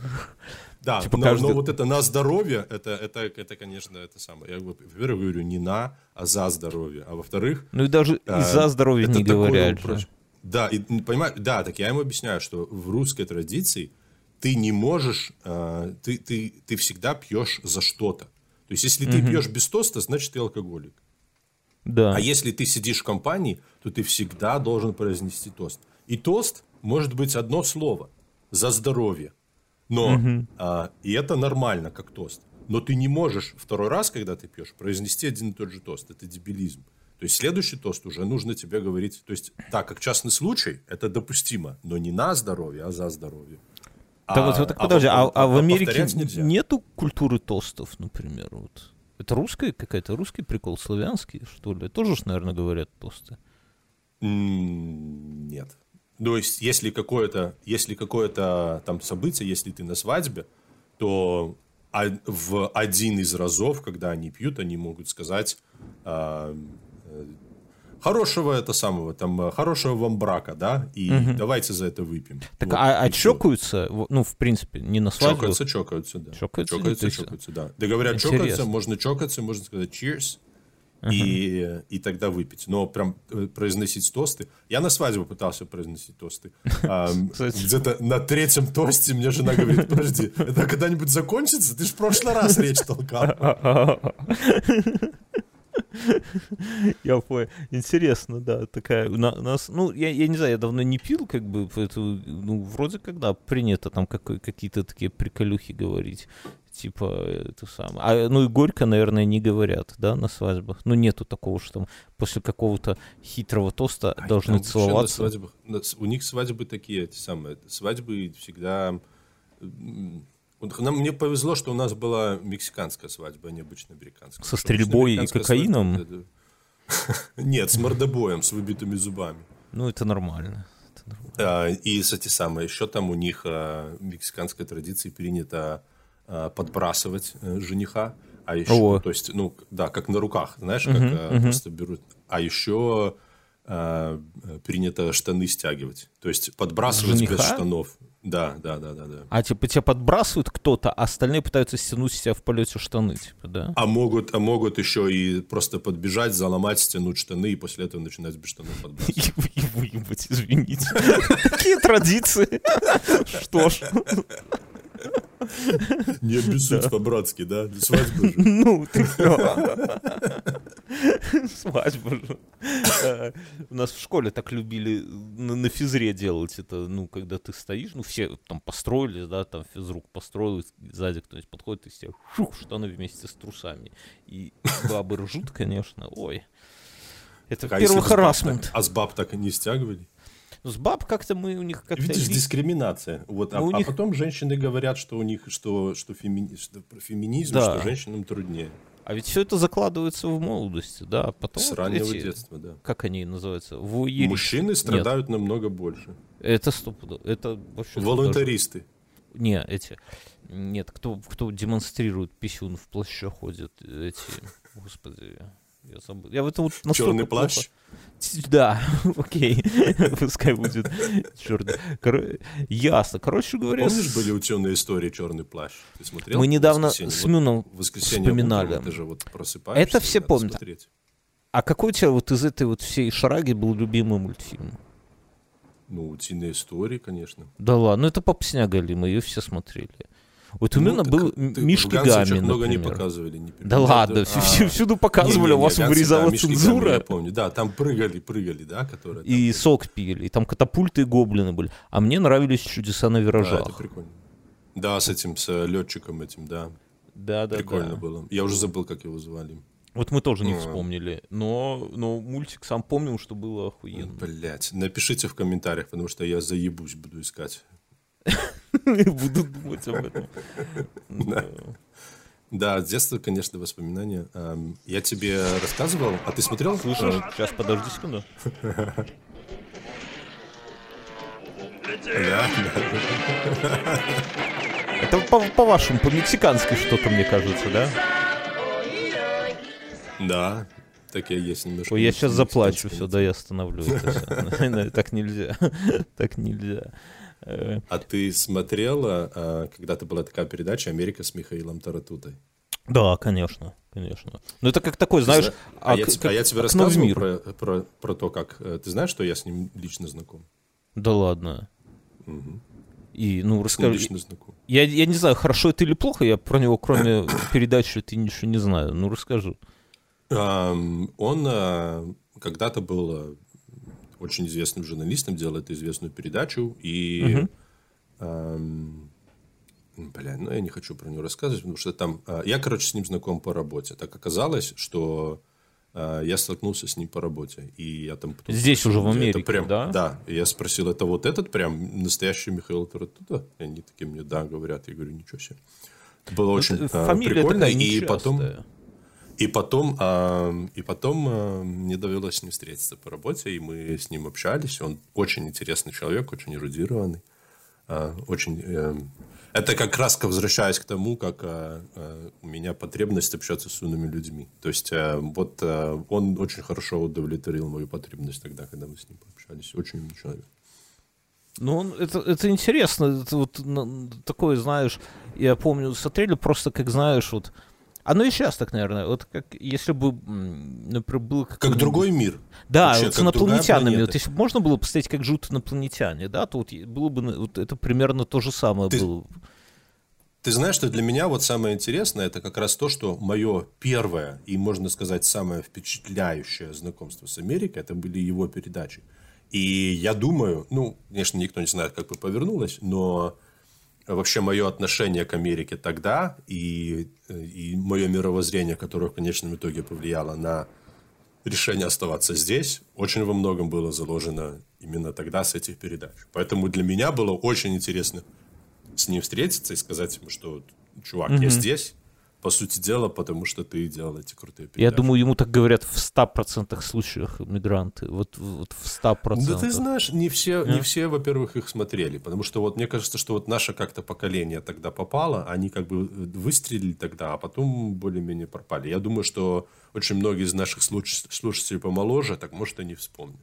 Да, Типа но, каждый- но вот это на здоровье, это, это, это, конечно, это самое. Я, во-первых, говорю не на, а за здоровье. А во-вторых, Ну и даже а, из-за здоровья это не такое говорят упрощ- же. Да, и, м, понимаю, да, так я ему объясняю, что в русской традиции ты не можешь, а, ты, ты, ты всегда пьешь за что-то. То есть, если ты пьешь без тоста, значит, ты алкоголик. Да. А если ты сидишь в компании, то ты всегда должен произнести тост. И тост может быть одно слово за здоровье. Но а, и это нормально, как тост. Но ты не можешь второй раз, когда ты пьешь, произнести один и тот же тост. Это дебилизм. То есть следующий тост уже нужно тебе говорить. То есть, так, как частный случай, это допустимо, но не на здоровье, а за здоровье. Да вот, вот так подожди, а, пов- а в Америке нельзя. нету культуры тостов, например, вот? Это русская какая-то, русский прикол, славянский, что ли? Тоже ж, наверное, говорят тосты. Нет. То есть, если какое-то, если какое-то там событие, если ты на свадьбе, то а- в один из разов, когда они пьют, они могут сказать а, хорошего это самого, там, э, хорошего вам брака, да, и давайте за это выпьем. Так, Вот, а, а чокаются, ну, в принципе, не на свадьбу. Чокаются, чокаются, да. Чокаются, чокаются, есть- чокаются, да. Да говорят, Интересно. чокаются, можно чокаться, можно сказать cheers. и, и тогда выпить. Но прям э, произносить тосты... Я на свадьбу пытался произносить тосты. Где-то на третьем тосте мне жена говорит, подожди, это когда-нибудь закончится? Ты же в прошлый раз речь толкал. Я понял. Интересно, да, такая у нас, ну, я, я не знаю, я давно не пил, как бы, поэтому, ну, вроде когда принято там какие-то такие приколюхи говорить, типа, это самое. А, ну, и горько, наверное, не говорят, да, на свадьбах. Ну, нету такого, что там после какого-то хитрого тоста а должны целоваться. На свадьбах, у них свадьбы такие, эти самые, свадьбы всегда нам, мне повезло, что у нас была мексиканская свадьба, а не обычно американская. Со стрельбой и кокаином? Свадьба, Нет, с мордобоем, с выбитыми зубами. Ну, это нормально. А, и, кстати, самое, еще там у них а, в мексиканской традиции принято а, подбрасывать э, жениха. А еще, О. то есть, ну, да, как на руках, знаешь, как угу, просто берут. А еще принято штаны стягивать. То есть подбрасывать Жениха? без штанов. Да, да, да, да, да. А типа тебя подбрасывают кто-то, а остальные пытаются стянуть себя в полете штаны, типа, да? А могут, а могут еще и просто подбежать, заломать, стянуть штаны и после этого начинать без штанов подбрасывать. И выебать, извините. Какие традиции? Что ж. Не обессудь по-братски, да? Свадьба же. Ну, ты Свадьба же. Э, у нас в школе так любили на физре делать это, ну, когда ты стоишь, ну, все там построились, да, там физрук построил, сзади кто-нибудь подходит и себе шух, штаны вместе с трусами. И бабы ржут, конечно, ой. Это а первый харасмент. А с баб так и не стягивали? С баб как-то мы у них как-то... Видишь, дискриминация. Вот, а, них... а потом женщины говорят, что у них что, что, фемини... что феминизм, да. что женщинам труднее. А ведь все это закладывается в молодости, да, а потом... С раннего эти, детства, да. Как они называются? Вуеристы. Мужчины страдают Нет. намного больше. Это стопудово. Это вообще... Волонтаристы. Даже... Не, эти... Нет, кто, кто демонстрирует писюн в плаще ходит, эти... Господи, я забыл. Я в этом вот Черный плащ? Плохо. Да, окей, пускай будет черный. Кор... Ясно. Короче говоря... Помнишь, были ученые истории «Черный плащ»? Ты смотрел? Мы недавно с Мюном вот вспоминали. Утром, ты же вот просыпаешься. Это все помнят. Смотреть. А какой у тебя вот из этой вот всей шараги был любимый мультфильм? Ну, «Утиные истории», конечно. Да ладно, это попсня мы ее все смотрели. Вот у меня ну, был Мишки Гамин, много не показывали. Не да ладно, а, всюду показывали, у вас вырезала цензура. я помню, да, там прыгали, прыгали, да, которые... И сок пили, и там катапульты и гоблины были. А мне нравились чудеса на виражах. Да, это прикольно. Да, с этим, с летчиком этим, да. Да, да, Прикольно было. Я уже забыл, как его звали. Вот мы тоже не а. вспомнили, но, но мультик сам помнил, что было охуенно. Блять, напишите в комментариях, потому что я заебусь, буду искать. Буду думать об этом. Да. Да, с детства, конечно, воспоминания. Я тебе рассказывал, а ты смотрел? Слушаешь? Сейчас, подожди секунду. Да, Это по-вашему, по-мексикански что-то, мне кажется, да? Да, так я есть немножко. Ой, я сейчас заплачу, все, да, я остановлю это Так нельзя, так нельзя. А ты смотрела, а, когда-то была такая передача «Америка с Михаилом Таратутой»? Да, конечно, конечно. Ну это как такой, знаешь, а, а, я, как, а я тебе рассказывал про, про, про то, как... Э, ты знаешь, что я с ним лично знаком? Да ладно. Угу. И, ну, расскажи. Лично знаком. Я, я не знаю, хорошо это или плохо, я про него, кроме передачи, ты ничего не знаю. Ну, расскажи. Um, он uh, когда-то был очень известным журналистом, делает известную передачу, и... Угу. Эм, бля, ну я не хочу про него рассказывать, потому что там... Э, я, короче, с ним знаком по работе. Так оказалось, что э, я столкнулся с ним по работе. И я там потом Здесь спросил, уже в Америке, это прям, да? Да. И я спросил, это вот этот прям настоящий Михаил Таратуда? И они такие мне, да, говорят. Я говорю, ничего себе. Было очень э, прикольно. И потом... И потом, э, и потом э, мне довелось с ним встретиться по работе, и мы с ним общались. Он очень интересный человек, очень эрудированный. Э, очень, э, это как раз возвращаясь к тому, как э, э, у меня потребность общаться с умными людьми. То есть э, вот э, он очень хорошо удовлетворил мою потребность тогда, когда мы с ним пообщались. Очень умный человек. Ну, это, это интересно. Это вот такое, знаешь, я помню, смотрели просто, как знаешь, вот Оно и сейчас так, наверное. Вот как если бы, например, был... Как другой мир. Да, Вообще, вот с инопланетянами. Вот если бы можно было поставить как жут инопланетяне, да, то вот было бы вот это примерно то же самое ты, было. Ты знаешь, что для меня вот самое интересное, это как раз то, что мое первое и, можно сказать, самое впечатляющее знакомство с Америкой, это были его передачи. И я думаю, ну, конечно, никто не знает, как бы повернулось, но вообще мое отношение к Америке тогда и, и мое мировоззрение, которое в конечном итоге повлияло на решение оставаться здесь, очень во многом было заложено именно тогда с этих передач. Поэтому для меня было очень интересно с ним встретиться и сказать ему, что, чувак, mm-hmm. я здесь, по сути дела, потому что ты делал эти крутые передачи. Я думаю, ему так говорят в 100% случаях мигранты. Вот, вот в 100%. Да ты знаешь, не все, не все, во-первых, их смотрели. Потому что вот мне кажется, что вот наше как-то поколение тогда попало, они как бы выстрелили тогда, а потом более-менее пропали. Я думаю, что очень многие из наших слушателей помоложе, так может, и не вспомнят.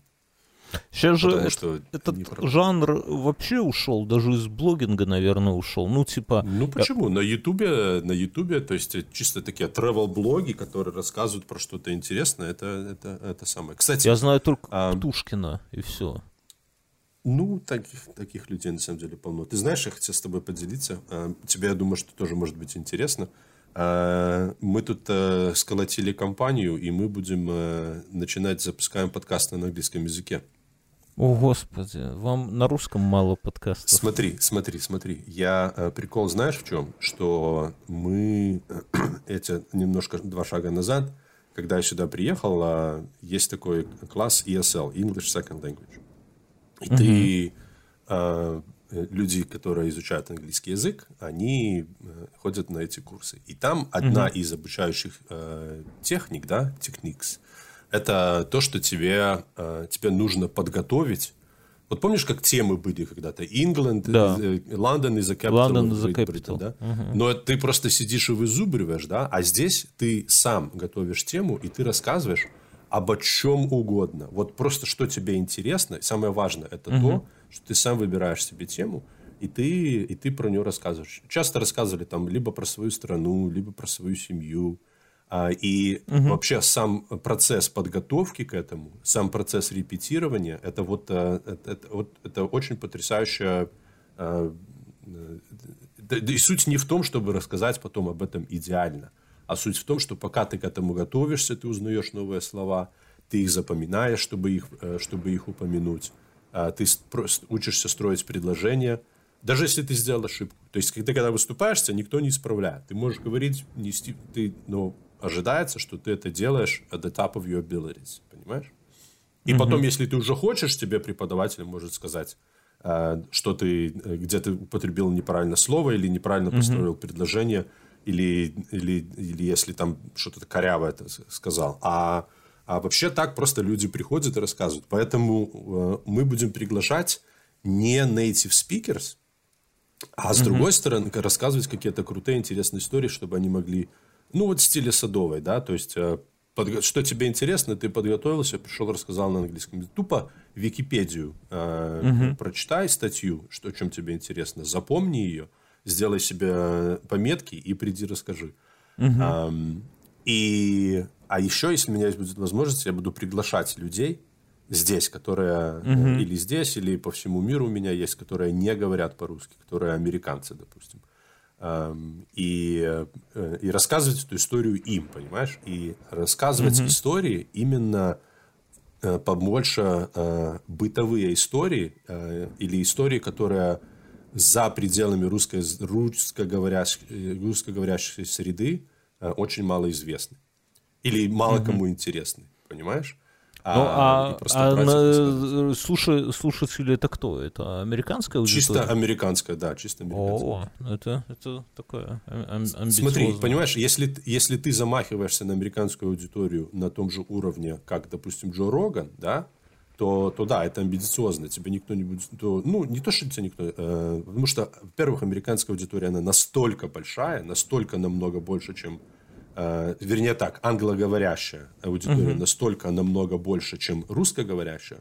Сейчас же что этот жанр вообще ушел, даже из блогинга, наверное, ушел. Ну, типа... Ну, почему? Я... На Ютубе, на Ютубе, то есть чисто такие travel-блоги, которые рассказывают про что-то интересное, это, это, это самое. Кстати... Я знаю только а... Птушкина, и все. Ну, таких, таких людей на самом деле полно. Ты знаешь, я хотел с тобой поделиться. А, тебе, я думаю, что тоже может быть интересно. А, мы тут э, сколотили компанию, и мы будем э, начинать, запускаем подкасты на английском языке. О, Господи, вам на русском мало подкастов. Смотри, смотри, смотри. Я э, прикол знаешь в чем? Что мы эти немножко два шага назад, когда я сюда приехал, э, есть такой класс ESL, English Second Language. И угу. ты э, люди, которые изучают английский язык, они э, ходят на эти курсы. И там одна угу. из обучающих э, техник, да, techniques, это то, что тебе, э, тебе нужно подготовить. Вот помнишь, как темы были когда-то? England, да. London is a capital London of Great Britain, да? Угу. Но ты просто сидишь и вызубриваешь, да? А здесь ты сам готовишь тему, и ты рассказываешь обо чем угодно. Вот просто что тебе интересно. Самое важное это угу. то, что ты сам выбираешь себе тему, и ты, и ты про нее рассказываешь. Часто рассказывали там либо про свою страну, либо про свою семью, и угу. вообще сам процесс подготовки к этому, сам процесс репетирования, это вот э, это, это, вот, это очень потрясающая... Э, да, и суть не в том, чтобы рассказать потом об этом идеально, а суть в том, что пока ты к этому готовишься, ты узнаешь новые слова, ты их запоминаешь, чтобы их, э, чтобы их упомянуть, а ты учишься строить предложения, даже если ты сделал ошибку. То есть, когда, когда выступаешь, тебя никто не исправляет. Ты можешь говорить, нести, ты, но ожидается, что ты это делаешь at the top of your abilities, понимаешь? И mm-hmm. потом, если ты уже хочешь, тебе преподаватель может сказать, э, что ты, э, где ты употребил неправильно слово или неправильно mm-hmm. построил предложение, или, или, или если там что-то коряво это сказал. А, а вообще так просто люди приходят и рассказывают. Поэтому э, мы будем приглашать не native speakers, а с mm-hmm. другой стороны рассказывать какие-то крутые, интересные истории, чтобы они могли ну, вот в стиле садовой, да, то есть, э, под, что тебе интересно, ты подготовился, пришел, рассказал на английском. Тупо Википедию э, угу. прочитай статью, что, о чем тебе интересно, запомни ее, сделай себе пометки и приди расскажи. Угу. Um, и, а еще, если у меня будет возможность, я буду приглашать людей здесь, которые угу. или здесь, или по всему миру у меня есть, которые не говорят по-русски, которые американцы, допустим и, э, и рассказывать эту историю им, понимаешь? И рассказывать mm-hmm. истории именно э, побольше э, бытовые истории или истории, которые за пределами русской, русскоговорящей, русскоговорящей среды очень мало известны. Или мало mm-hmm. кому интересны, понимаешь? Ну, а, а, а на, слушай, слушатели это кто? Это американская аудитория? Чисто американская, да, чисто американская. О, это, это такое. Смотри, понимаешь, если, если ты замахиваешься на американскую аудиторию на том же уровне, как, допустим, Джо Роган, да, то, то да, это амбициозно, тебе никто не будет, то, ну, не то, что тебе никто, э, потому что, во-первых, американская аудитория, она настолько большая, настолько намного больше, чем э, вернее так, англоговорящая аудитория uh-huh. настолько намного больше, чем русскоговорящая,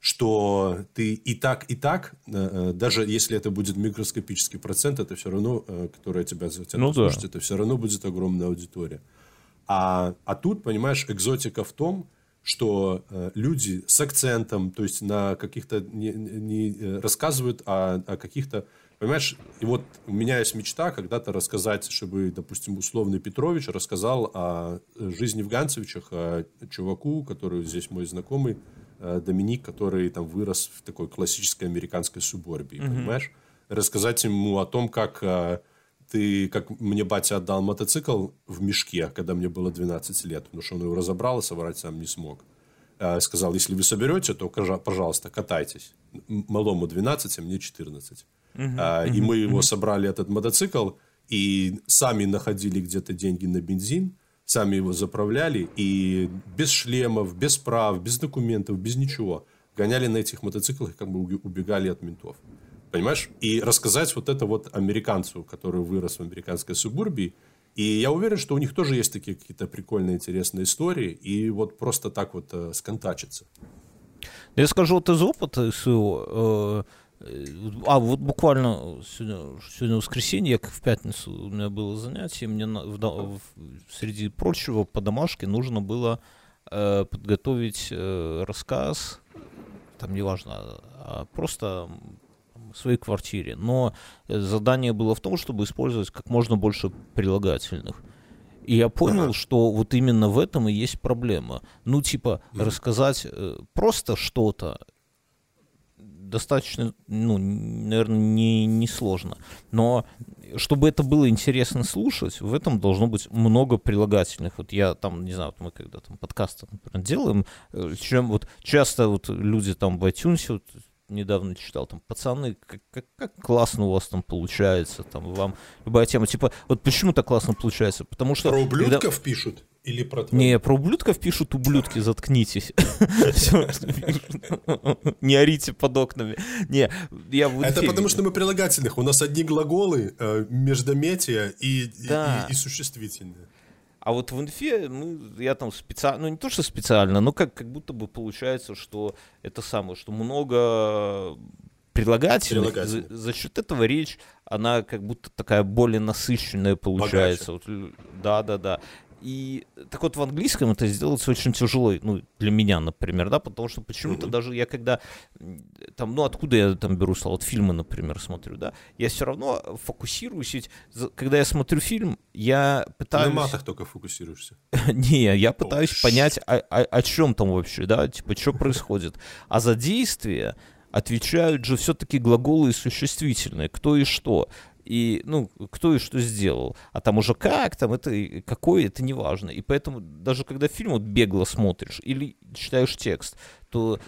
что ты и так, и так, даже если это будет микроскопический процент, это все равно, который тебя затянут ну, слушать, да. это все равно будет огромная аудитория. А, а тут, понимаешь, экзотика в том, что э, люди с акцентом, то есть на каких-то не, не э, рассказывают о, о каких-то, понимаешь, и вот у меня есть мечта когда-то рассказать, чтобы, допустим, условный Петрович рассказал о жизни в Ганцевичах, о чуваку, который здесь мой знакомый, э, Доминик, который там вырос в такой классической американской суборбии, mm-hmm. понимаешь? Рассказать ему о том, как э, ты, как мне батя отдал мотоцикл в мешке, когда мне было 12 лет, потому что он его разобрал и собрать сам не смог. Э, сказал, если вы соберете, то, пожалуйста, катайтесь. Малому 12, а мне 14. Uh-huh, и мы его собрали, этот мотоцикл, и сами находили где-то деньги на бензин, сами его заправляли, и без шлемов, без прав, без документов, без ничего гоняли на этих мотоциклах и как бы убегали от ментов. Понимаешь? И рассказать вот это вот американцу, который вырос в американской субурбии. И я уверен, что у них тоже есть такие какие-то прикольные, интересные истории. И вот просто так вот э, сконтачиться. Я скажу вот из опыта своего. Э, а вот буквально сегодня, сегодня воскресенье, как в пятницу у меня было занятие, мне в, в, среди прочего по домашке нужно было э, подготовить э, рассказ, там неважно, а просто в своей квартире. Но задание было в том, чтобы использовать как можно больше прилагательных. И я понял, ага. что вот именно в этом и есть проблема. Ну, типа, mm. рассказать э, просто что-то достаточно, ну, наверное, не, не сложно. Но чтобы это было интересно слушать, в этом должно быть много прилагательных. Вот я там, не знаю, вот мы когда там подкасты, например, делаем, э, чем вот часто вот люди там в iTunes, вот, недавно читал, там, пацаны, как, как, как классно у вас там получается, там, вам любая тема, типа, вот почему так классно получается? Потому что... Про ублюдков когда... пишут? Или про твои? Не, про ублюдков пишут ублюдки, заткнитесь. Не орите под окнами. Не, я Это потому что мы прилагательных. У нас одни глаголы, э, междометия и существительные. А вот в инфе, ну, я там специально, ну, не то, что специально, но как, как будто бы получается, что это самое, что много прилагательных, за, за счет этого речь, она как будто такая более насыщенная получается. Вот, да, да, да. И так вот в английском это сделать очень тяжело, ну, для меня, например, да, потому что почему-то mm-hmm. даже я когда, там, ну, откуда я там беру слова, вот фильмы, например, смотрю, да, я все равно фокусируюсь, ведь когда я смотрю фильм, я пытаюсь... На матах только фокусируешься. Не, я пытаюсь понять, о чем там вообще, да, типа, что происходит. А за действие отвечают же все-таки глаголы и существительные, кто и что и, ну, кто и что сделал. А там уже как, там это, какой, это не важно. И поэтому даже когда фильм вот бегло смотришь или читаешь текст, то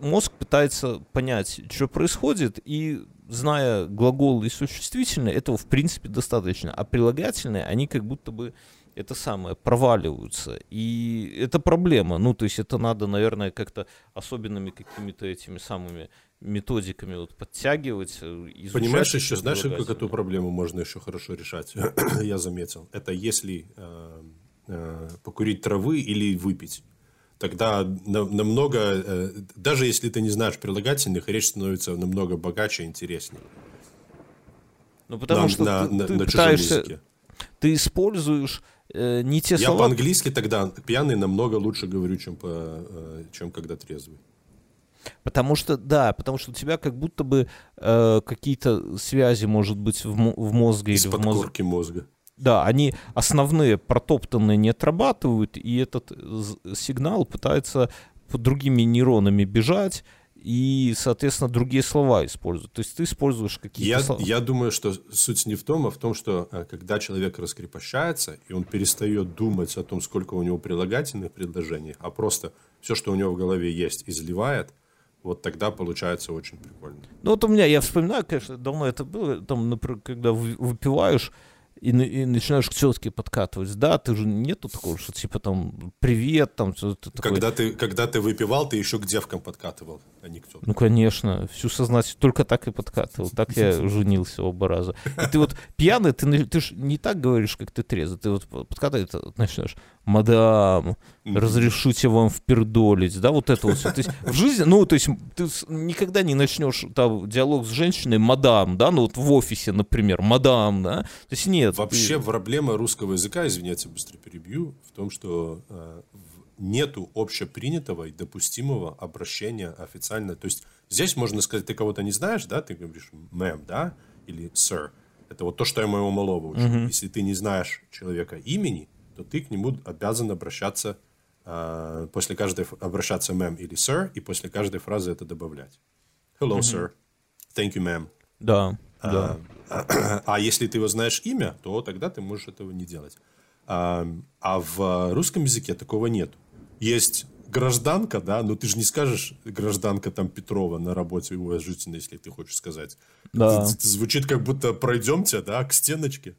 мозг пытается понять, что происходит, и зная глаголы и существительные, этого в принципе достаточно. А прилагательные, они как будто бы это самое, проваливаются. И это проблема. Ну, то есть это надо, наверное, как-то особенными какими-то этими самыми методиками вот подтягивать. Э, Понимаешь, еще знаешь, как эту проблему можно еще хорошо решать? Я заметил. Это если э, э, покурить травы или выпить. Тогда намного, э, даже если ты не знаешь прилагательных, речь становится намного богаче и интереснее. Ну, потому на, что на, ты, на, ты на пытаешься, языке. ты используешь э, не те Я слова. Я по-английски тогда пьяный намного лучше говорю, чем, по, э, чем когда трезвый. Потому что, да, потому что у тебя как будто бы э, какие-то связи, может быть, в, в мозге или в мозге. мозга. Да, они основные протоптанные не отрабатывают, и этот сигнал пытается под другими нейронами бежать, и, соответственно, другие слова используют. То есть ты используешь какие-то я, слова. Я думаю, что суть не в том, а в том, что э, когда человек раскрепощается, и он перестает думать о том, сколько у него прилагательных предложений, а просто все, что у него в голове есть, изливает, вот тогда получается очень прикольно. Ну вот у меня, я вспоминаю, конечно, давно это было, там, например, когда выпиваешь, и, и начинаешь к тетке подкатывать. Да, ты же нету такого, что типа там привет, там ты такой... Когда ты, когда ты выпивал, ты еще к девкам подкатывал, а не к тетке. Ну, конечно, всю сознательность только так и подкатывал. Так я женился оба раза. И ты вот пьяный, ты, ты же не так говоришь, как ты трезвый. Ты вот подкатываешь, начинаешь, мадам, разрешите вам впердолить, да, вот это вот. всё. То есть в жизни, ну, то есть ты никогда не начнешь там диалог с женщиной, мадам, да, ну вот в офисе, например, мадам, да, то есть нет. ты- Вообще проблема русского языка, извините, быстро перебью, в том, что э, нету общепринятого и допустимого обращения официально. То есть здесь можно сказать, ты кого-то не знаешь, да, ты говоришь мэм, да, или sir. Это вот то, что я моего малого учу. Если ты не знаешь человека имени, то ты к нему обязан обращаться э, после каждой обращаться мэм или sir, и после каждой фразы это добавлять. Hello, sir. Thank you, ma'am. Да, да. А, а если ты его знаешь имя, то тогда ты можешь этого не делать. А, а в русском языке такого нет. Есть гражданка, да, но ты же не скажешь гражданка там Петрова на работе уважительно, если ты хочешь сказать. Да. Это, это звучит как будто пройдемте, да, к стеночке.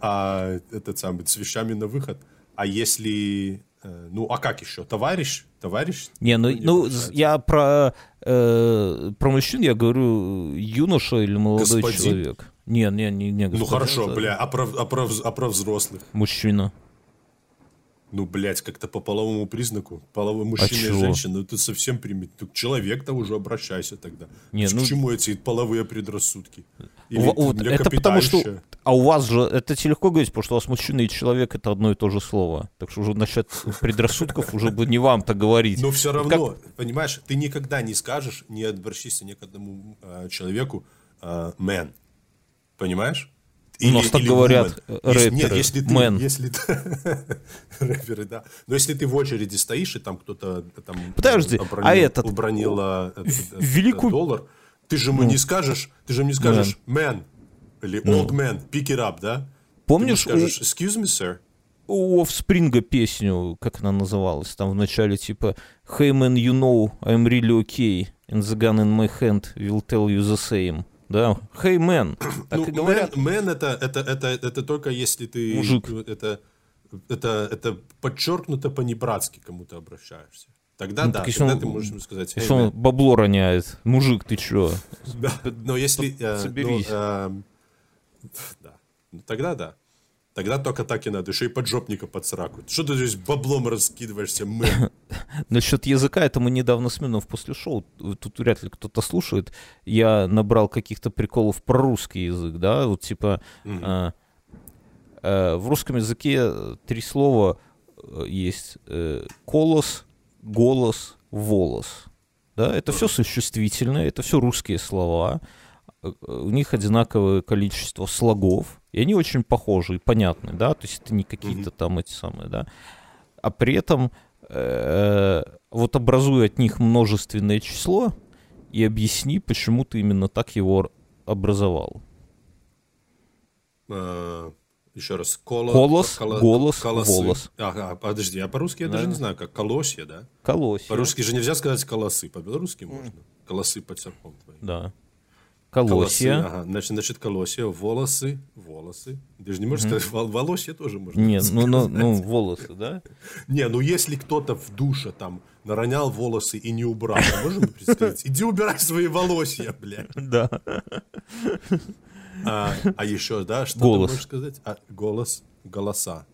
А этот самый с вещами на выход. А если, э, ну, а как еще? Товарищ, товарищ. Не, ну, никто не ну я про, э, про мужчин я говорю юноша или молодой Господин? человек. Не, не, не, не Ну господин, хорошо, это бля, а про, а про, а про взрослых? Мужчина. Ну, блядь, как-то по половому признаку. Половой мужчина и чего? женщина. Ну, ты совсем примет. Ну, к человек-то уже обращайся тогда. Не, К ну- чему эти половые предрассудки? Или Во- вот, это потому что... А у вас же... Это легко говорить, потому что у вас мужчина и человек — это одно и то же слово. Так что уже насчет предрассудков уже бы не вам-то говорить. Но все равно, понимаешь, ты никогда не скажешь, не обращайся ни к одному э, человеку э, man. Понимаешь? У нас так говорят, woman. э, Если- Нет, рэперы. если ты... Man. Если ты... Рэперы, да. Но если ты в очереди стоишь, и там кто-то э, там... Подожди, э, а этот- Убронил э, этот, в- этот, великую- доллар, ты же ему не скажешь, ты же ему не скажешь man или old man, pick it up, да? Помнишь, Ты скажешь, excuse me, sir? у Offspring песню, как она называлась, там в начале типа «Hey man, you know, I'm really okay, and the gun in my hand will tell you the same». Да, «Hey man», так ну, и говорят. Man, man это, это, это, это только если ты... Мужик. Это, это, это подчеркнуто по-небратски кому-то обращаешься. Тогда Ну, да, так тогда он- ты можешь ему сказать, Если «Hey, он man». бабло роняет, мужик, ты чё? Да, но если... э, ну, соберись. эм, да. Тогда да. Тогда только так и надо. Еще и поджопника под сраку. Что ты здесь баблом раскидываешься, мэн? Насчет языка, это мы недавно с Мином после шоу, тут вряд ли кто-то слушает, я набрал каких-то приколов про русский язык, да, вот типа а, э, в русском языке три слова э, есть э, колос, голос, волос, да, это все существительное, это все русские слова, у них одинаковое количество слогов, и они очень похожи и понятны, да, то есть это не какие-то там эти самые, да, а при этом э, вот образуй от них множественное число и объясни, почему ты именно так его образовал. Э, Еще раз. Коло- Колос, коло- голос, колосы. волос. Ага, подожди, а по-русски я Да. даже не знаю, как колосья, да? Колосья. По-русски же нельзя сказать колосы, по-белорусски можно. Колосы под серпом твои. Да. Колосы, Колосья. ага. Значит, значит, колосья, волосы, волосы. Ты же не можешь сказать, вол- волосья тоже можно Нет, ну, ну, ну, волосы, да? Не, ну если кто-то в душе там наронял волосы и не убрал, можем представить? Иди убирай свои волосья, блядь. Да. А, а еще, да, что Голос. ты можешь сказать? А, голос, голоса.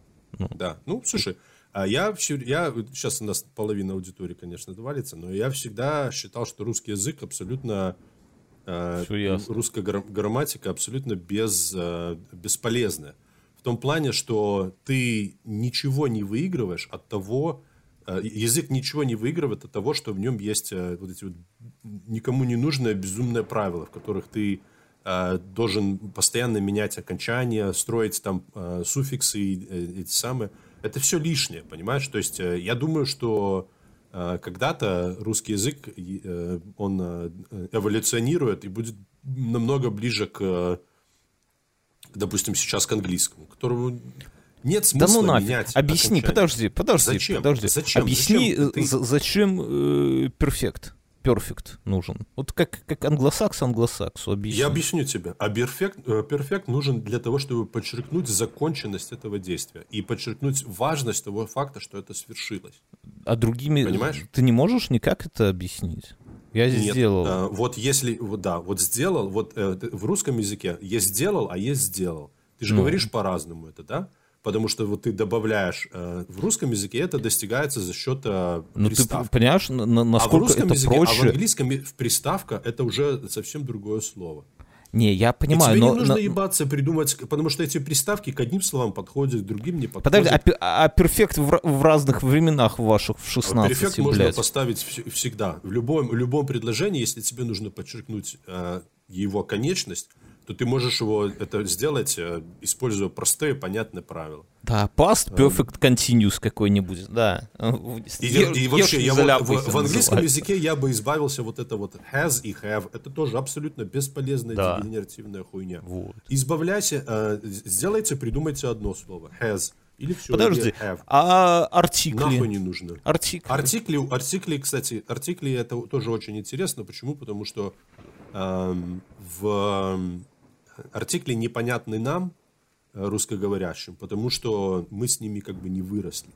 Да. Ну, слушай, а я, вообще- я сейчас у нас половина аудитории, конечно, отвалится, но я всегда считал, что русский язык абсолютно э, Всё ясно. русская гра- грамматика абсолютно без, э, бесполезная. В том плане, что ты ничего не выигрываешь от того, э, язык ничего не выигрывает от того, что в нем есть вот эти вот никому не нужное безумное правило, в которых ты должен постоянно менять окончания, строить там суффиксы и эти самые. Это все лишнее, понимаешь? То есть я думаю, что когда-то русский язык, э, он э, эволюционирует и будет намного ближе к, допустим, сейчас к английскому, которому нет Да смысла ну нафиг. менять Объясни, окончания. подожди, подожди, Зачем? подожди. Зачем? Объясни, Зачем? э, Ты- за- зачем э, перфект? Перфект нужен. Вот как, как англосакс англосаксу объясни. Я объясню тебе. А перфект, э, перфект нужен для того, чтобы подчеркнуть законченность этого действия и подчеркнуть важность того факта, что это свершилось. А другими... Понимаешь? Ты не можешь никак это объяснить? Я Нет, сделал. э, вот если, да, вот сделал, вот э, в русском языке есть сделал, а есть сделал. Ты же Ну. говоришь по-разному это, да? Потому что вот ты добавляешь э, в русском языке это достигается за счет э, Ну, ты понимаешь, на- на- а в насколько русском это языке, а в проще? английском и- в приставка это уже совсем другое слово. Не, я И понимаю, тебе но... не нужно но- ебаться придумать, потому что эти приставки к одним словам подходят, к другим не подходят. Подожди, а, пе- а перфект в, в разных временах ваших в 16, Перфект можно блядь. поставить вс- всегда. В любом, в любом предложении, если тебе нужно подчеркнуть э, его конечность, то ты можешь его это сделать, э, используя простые, понятные правила. Да, past perfect continuous какой-нибудь, да. И, Ешь- и вообще, я вот в, в английском называется. языке я бы избавился вот это вот has и have. Это тоже абсолютно бесполезная Да. дегенеративная хуйня. Вот. Избавляйся, э, сделайте, придумайте одно слово. Has. Или все, Подожди, have. а артикли? Нахуй не нужно. Артикли. Артикли, артикли, кстати, артикли это тоже очень интересно. Почему? Потому что эм, в эм, артикли непонятны нам, э, русскоговорящим, потому что мы с ними как бы не выросли.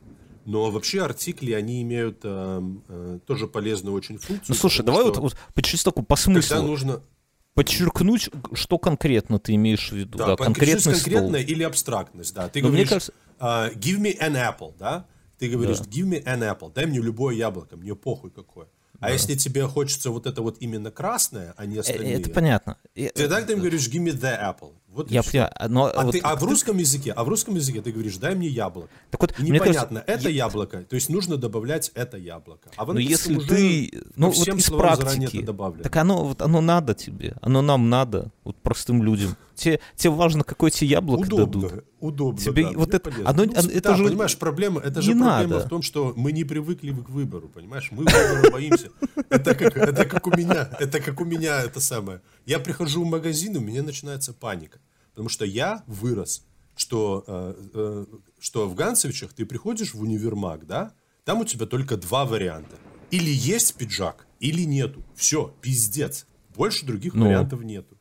Но вообще артикли, они имеют эм, э, тоже полезную очень функцию. Ну слушай, давай вот, вот по такому, по Когда смыслу, нужно... подчеркнуть, что конкретно ты имеешь в виду. Да, по- конкретный стол. конкретная или абстрактность, да. Ты Но мне говоришь, кажется- а, give me an apple, да? Ты говоришь, give me an apple, дай мне любое яблоко, мне похуй какое. А если тебе хочется вот это вот именно красное, а не Э, остальные, Это понятно. Э, тогда ты им говоришь, give me the apple. Вот Я понимаю, но А, вот ты- а в ты- русском языке, а в русском языке ты говоришь, дай мне яблоко. Так вот, И мне кажется, непонятно, это яблоко, то есть нужно добавлять это яблоко. А в Ну, английском если уже ты, ну, вот из практики, это добавлено. так оно, вот оно надо тебе, оно нам надо, вот простым людям. Тебе, тебе важно, какое тебе яблоко Удобно, дадут. удобно. Тебе да, вот это- оно- Ну, оно- это да, же понимаешь, проблема, это же проблема надо. в том, что мы не привыкли к выбору, понимаешь? Мы выбора боимся. Это как, это как у меня, это как у меня это самое. Я прихожу в магазин, у меня начинается паника, потому что я вырос, что э, э, что в Ганцевичах ты приходишь в универмаг, да? Там у тебя только два варианта: или есть пиджак, или нету. Все, пиздец. Больше других Ну. вариантов нету.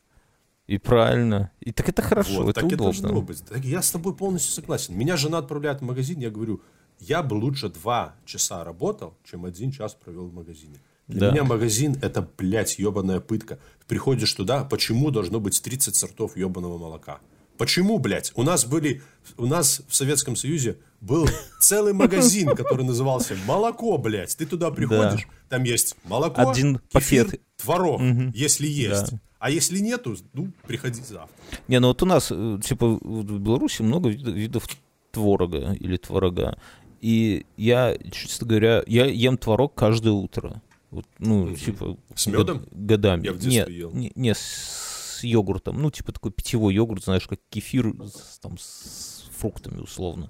И правильно. И так это хорошо, Вот, это так и удобно. должно быть. Так я с тобой полностью согласен. Меня жена отправляет в магазин, я говорю, я бы лучше два часа работал, чем один час провел в магазине. Для Да. меня магазин это, блядь, ебаная пытка. Приходишь туда, почему должно быть 30 сортов ебаного молока? Почему, блядь? У нас были, у нас в Советском Союзе был целый магазин, который назывался «Молоко», блядь. Ты туда приходишь, там есть молоко, Один кефир, пакет. творог, если есть. Да. А если нету, ну, приходи завтра. Не, ну вот у нас, э, типа, в Беларуси много видов, творога или творога. И я, честно говоря, я ем творог каждое утро. Вот, ну, типа... С мёдом? год- годами. Я в детстве не, ел. Не, не, с йогуртом. Ну, типа такой питьевой йогурт, знаешь, как кефир там, с фруктами условно.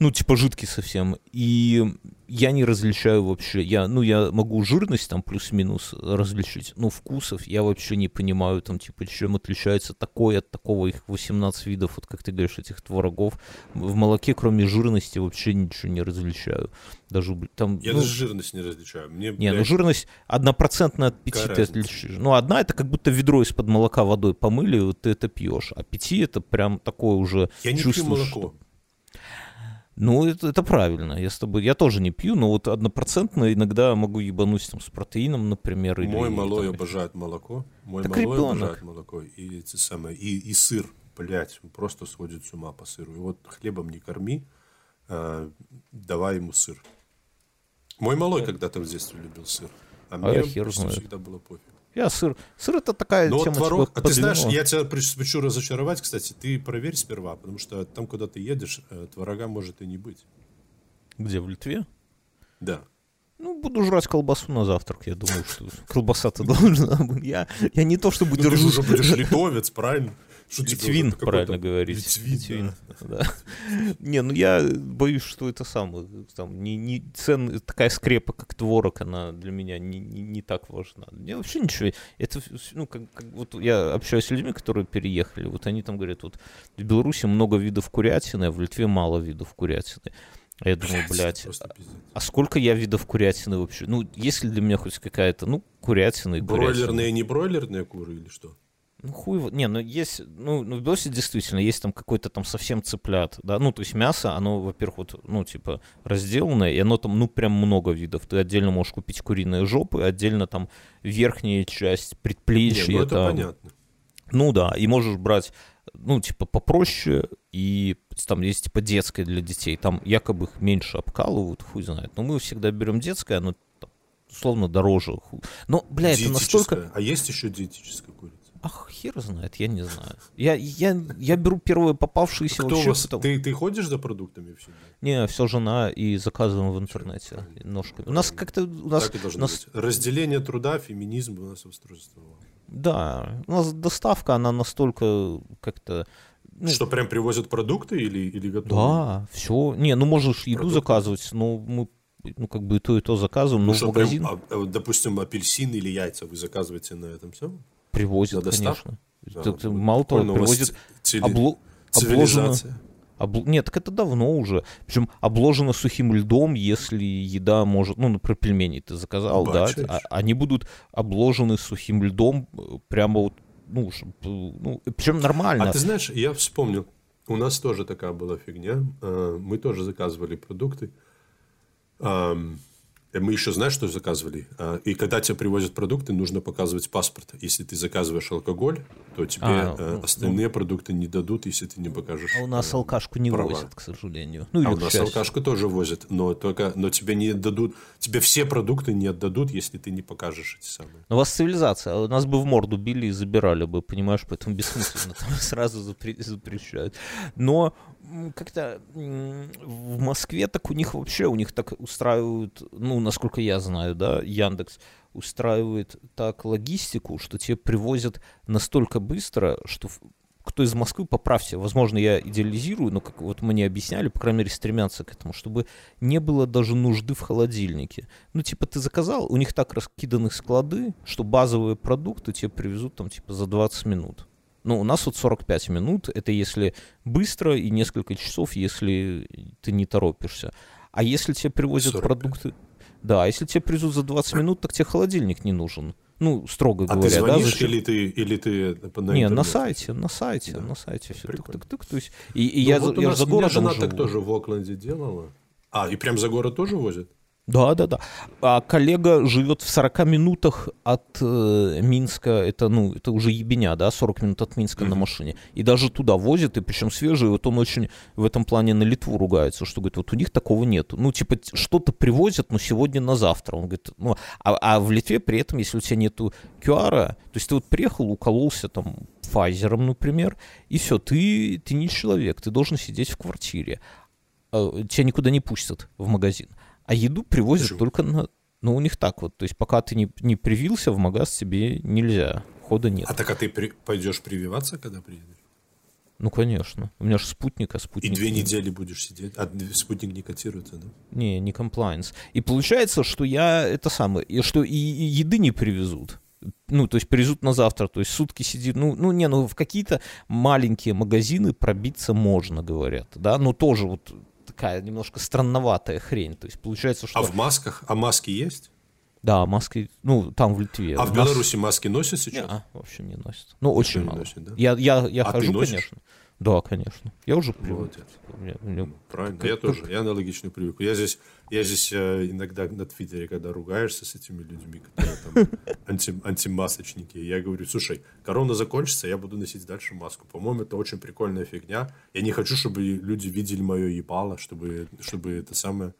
Ну, типа жидкий совсем. И я не различаю вообще. Я, ну, я могу жирность там плюс-минус различить, но вкусов я вообще не понимаю, там, типа, чем отличается такое от такого. Их 18 видов, вот как ты говоришь, этих творогов. В молоке, кроме жирности, вообще ничего не различаю. Даже там... Я ну, даже жирность не различаю. Мне, не, ну блядь, жирность однопроцентная от пяти ты отличишь. Ну, одна это как будто ведро из-под молока водой помыли, вот ты это пьешь. А пяти это прям такое уже я не пью чувствуешь, молоко. Ну, это, это правильно. Я с тобой, я тоже не пью, но вот однопроцентно иногда могу ебануть там с протеином, например. Или, Мой малой там, обожает молоко. Мой Так малой ребенок. обожает молоко. И, эти самые, и, и сыр. Блять, он просто сходит с ума по сыру. И вот хлебом не корми, а, давай ему сыр. Мой малой когда-то в детстве любил сыр. А, А мне всегда было пофиг. Я сыр. Сыр это такая Но вот тема. творог... типа, А ты знаешь, я тебя хочу разочаровать, кстати. Ты проверь сперва, потому что там, куда ты едешь, э, творога может и не быть. Где, в Литве? Да. Ну, буду жрать колбасу на завтрак, я думаю, что колбаса-то должна быть. Я, я не то чтобы Ну, ты же держу... уже будешь литовец, правильно? Что тебе Литвин, какой-то- правильно говорить. Литвин, да. да. Не, ну я боюсь, что это самое, там, не, не цен, такая скрепа, как творог, она для меня не, не, не так важна. Мне вообще ничего, это, ну, как, как вот я общаюсь с людьми, которые переехали, вот они там говорят, вот в Беларуси много видов курятины, а в Литве мало видов курятины. А я думаю, блядь, пиздец. а сколько я видов курятины вообще? Ну, есть ли для меня хоть какая-то, ну, курятина и курятина. Бройлерные, не бройлерные куры или что? Ну, хуй его- Не, ну есть, ну, ну в Беларуси действительно есть там какой-то там совсем цыплят, да, ну, то есть мясо, оно, во-первых, вот, ну, типа, разделанное, и оно там, ну, прям много видов. Ты отдельно можешь купить куриные жопы, отдельно там верхняя часть, Не, предплечья, ну это там. понятно. Ну да, и можешь брать ну, типа, попроще, и там есть, типа, детское для детей, там якобы их меньше обкалывают, хуй знает. Но мы всегда берем детское, оно условно дороже. Хуй. Но, бля, это настолько... А есть еще диетическая курица? Ах, хер знает, я не знаю. Я, я, я беру первые попавшиеся Кто вообще. Вас, потом... ты, ты ходишь за продуктами всегда? Не, все жена и заказываем в интернете все, ножками. У нас как-то... У нас, так и должно нас... быть. Разделение труда, феминизм у нас устройствовало. Да, у нас доставка, она настолько как-то... Ну, что прям привозят продукты или, или готовы? Да, все. Не, ну можешь еду продукты. заказывать, но мы ну, как бы и то, и то заказываем, ну, но ну, в магазин... Прям, а, допустим, апельсины или яйца вы заказываете на этом самом? Привозят, конечно. Да, это, мало того, привозят цили... обло... обложено... Обл... Нет, так это давно уже. Причем обложено сухим льдом, если еда может... Ну, например, пельмени ты заказал, Бачишь. да? А, они будут обложены сухим льдом прямо вот, ну, ну, причем нормально. А ты знаешь, я вспомнил, у нас тоже такая была фигня. Э, мы тоже заказывали продукты. Мы еще, знаешь, что заказывали? А, и когда тебе привозят продукты, нужно показывать паспорт. Если ты заказываешь алкоголь, то тебе а, э, ну, остальные ну, продукты не дадут, если ты не покажешь. А у нас э, алкашку не права. возят, к сожалению. Ну, а у нас алкашку тоже возят, но только, но тебе не дадут, тебе все продукты не отдадут, если ты не покажешь эти самые. Но у вас цивилизация, а у нас бы в морду били и забирали бы, понимаешь, поэтому бессмысленно там сразу запрещают. Но как-то в Москве так у них вообще, у них так устраивают, ну, насколько я знаю, да, Яндекс устраивает так логистику, что тебе привозят настолько быстро, что кто из Москвы, поправьте, возможно, я идеализирую, но как вот мне объясняли, по крайней мере, стремятся к этому, чтобы не было даже нужды в холодильнике. Ну, типа, ты заказал, у них так раскиданы склады, что базовые продукты тебе привезут там, типа, за 20 минут. Ну, у нас вот 45 минут, это если быстро, и несколько часов, если ты не торопишься. А если тебе привозят 45. продукты... Да, а если тебе привезут за 20 минут, так тебе холодильник не нужен. Ну, строго а говоря, ты звонишь, да? Или ты, или ты на Не, на сайте, на сайте, да. на сайте все. Тык-тык-тык. То есть, и, и ну, я, вот я за городом жена живу. так тоже в Окленде делала. А, и прям за город тоже возят? Да, да, да. А коллега живет в 40 минутах от э, Минска, это, ну, это уже ебеня, да, 40 минут от Минска mm-hmm. на машине. И даже туда возит, и причем свежий, вот он очень в этом плане на Литву ругается, что говорит, вот у них такого нету. Ну, типа, что-то привозят, но сегодня на завтра. Он говорит, ну, а, а в Литве при этом, если у тебя нету QR, то есть ты вот приехал, укололся там Pfizer, например, и все, ты, ты не человек, ты должен сидеть в квартире. А, тебя никуда не пустят в магазин. А еду привозят Почему? только на... Ну, у них так вот. То есть, пока ты не, не привился, в магаз тебе нельзя. Хода нет. А так, а ты при... пойдешь прививаться, когда приедешь? Ну, конечно. У меня же спутник, а спутник... И две недели будешь сидеть? А спутник не котируется, да? Не, не комплайнс. И получается, что я это самое... И что и, и еды не привезут. Ну, то есть привезут на завтра, то есть сутки сидит, ну, ну, не, ну, в какие-то маленькие магазины пробиться можно, говорят, да, но тоже вот такая немножко странноватая хрень. То есть получается, что... А в масках? А маски есть? Да, маски, ну, там в Литве. А в Беларуси маски носят сейчас? Не, а, вообще не носят. Ну, очень мало. Носит, да? Я, я, я а хожу, конечно. Да, конечно. Я уже привык. Мне, мне... Правильно, как, я тоже. Я аналогично привык. Я здесь, я здесь э, иногда на Твиттере, когда ругаешься с этими людьми, которые там анти, антимасочники, я говорю, слушай, корона закончится, я буду носить дальше маску. По-моему, это очень прикольная фигня. Я не хочу, чтобы люди видели мое ебало, чтобы, чтобы это самое...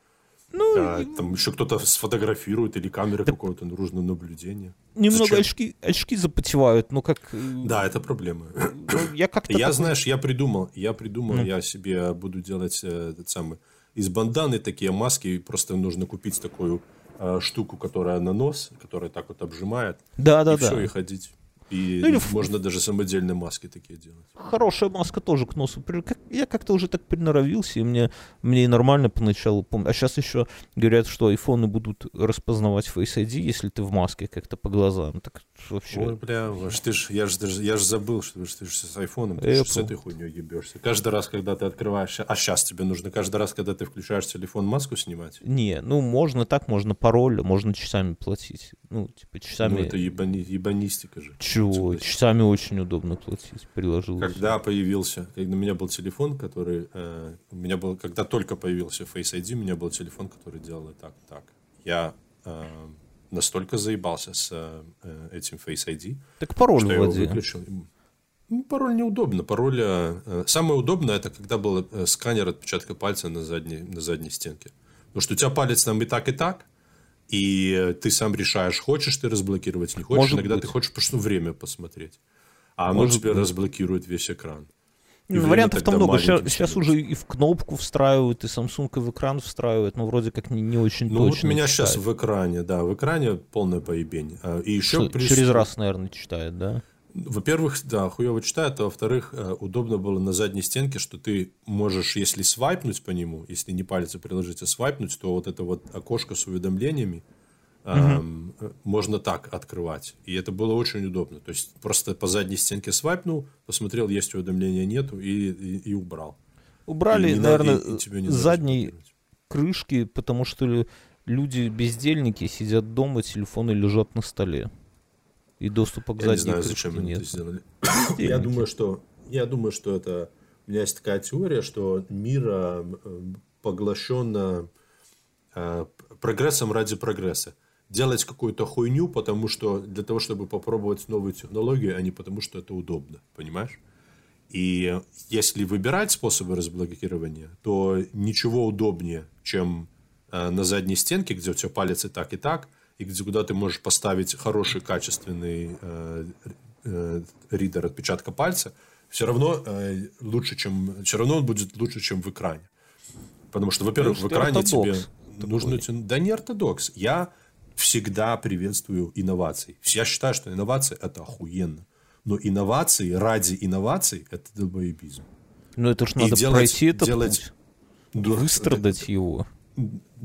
Ну, да, там еще кто-то сфотографирует или камеры да, какое-то нужно наблюдение. Немного очки, очки запотевают, но как... Э, да, это проблема. Ну, я как-то... Я, такой... знаешь, я придумал, я придумал, mm. я себе буду делать э, этот самый... Из банданы такие маски, просто нужно купить такую э, штуку, которая на нос, которая так вот обжимает. Да, да, и да. все, и ходить. И ну, или можно даже самодельные маски такие делать. Хорошая маска тоже к носу. Я как-то уже так приноровился, и мне, мне и нормально поначалу помню. А сейчас еще говорят, что айфоны будут распознавать Face ID, если ты в маске как-то по глазам. Так вообще... Ой, бля, ты ж, я же я ж забыл, что ты же с айфоном, ты с этой хуйней ебешься. Каждый раз, когда ты открываешь... А сейчас тебе нужно каждый раз, когда ты включаешь телефон, маску снимать? Не, ну можно так, можно пароль, можно часами платить. Ну, типа часами... Ну, это ебани... ебанистика же. Чего? Часами очень удобно платить, приложил. Когда появился, когда у меня был телефон, который... Э, у меня был, когда только появился Face ID, у меня был телефон, который делал так, так. Я э, настолько заебался с э, этим Face ID, так пароль что вводи. я его выключил. Ну, пароль неудобно. Пароль... Э, самое удобное, это когда был э, сканер отпечатка пальца на задней, на задней стенке. Потому что у тебя палец там и так, и так, и ты сам решаешь, хочешь ты разблокировать, не хочешь. Может Иногда быть. ты хочешь просто время посмотреть. А оно Может тебе быть. разблокирует весь экран. Ну, вариантов-то много. Сейчас, сейчас уже и в кнопку встраивают, и Samsung и в экран встраивают, но вроде как не, не очень ну, точно. Ну, вот меня читает. сейчас в экране, да, в экране полное поебень. А, и еще Что, плюс... Через раз, наверное, читает, да? Во-первых, да, хуево читает, а во-вторых, э, удобно было на задней стенке, что ты можешь, если свайпнуть по нему, если не палец приложить, а свайпнуть, то вот это вот окошко с уведомлениями, угу. можно так открывать. И это было очень удобно. То есть просто по задней стенке свайпнул, посмотрел, есть уведомления, нету, и, и, и убрал. Убрали, и наверное, и, и задней крышки, потому что люди бездельники сидят дома, телефоны лежат на столе. И доступа к задней Я не знаю, зачем они нет. это сделали. я думаю, что я думаю, что это у меня есть такая теория, что мир э, поглощен э, прогрессом ради прогресса делать какую-то хуйню, потому что для того, чтобы попробовать новую технологию, а не потому, что это удобно, понимаешь? И если выбирать способы разблокирования, то ничего удобнее, чем э, на задней стенке, где у тебя палец и так, и так, и где куда ты можешь поставить хороший, качественный э, э, ридер отпечатка пальца, все равно э, лучше, чем все равно он будет лучше, чем в экране. Потому что, во-первых, в экране тебе нужно... Да не ортодокс. Я всегда приветствую инновации. Я считаю, что инновации – это охуенно. Но инновации ради инноваций – это долбоебизм. Ну, это ж надо делать, пройти этот делать, путь, да, выстрадать это, его.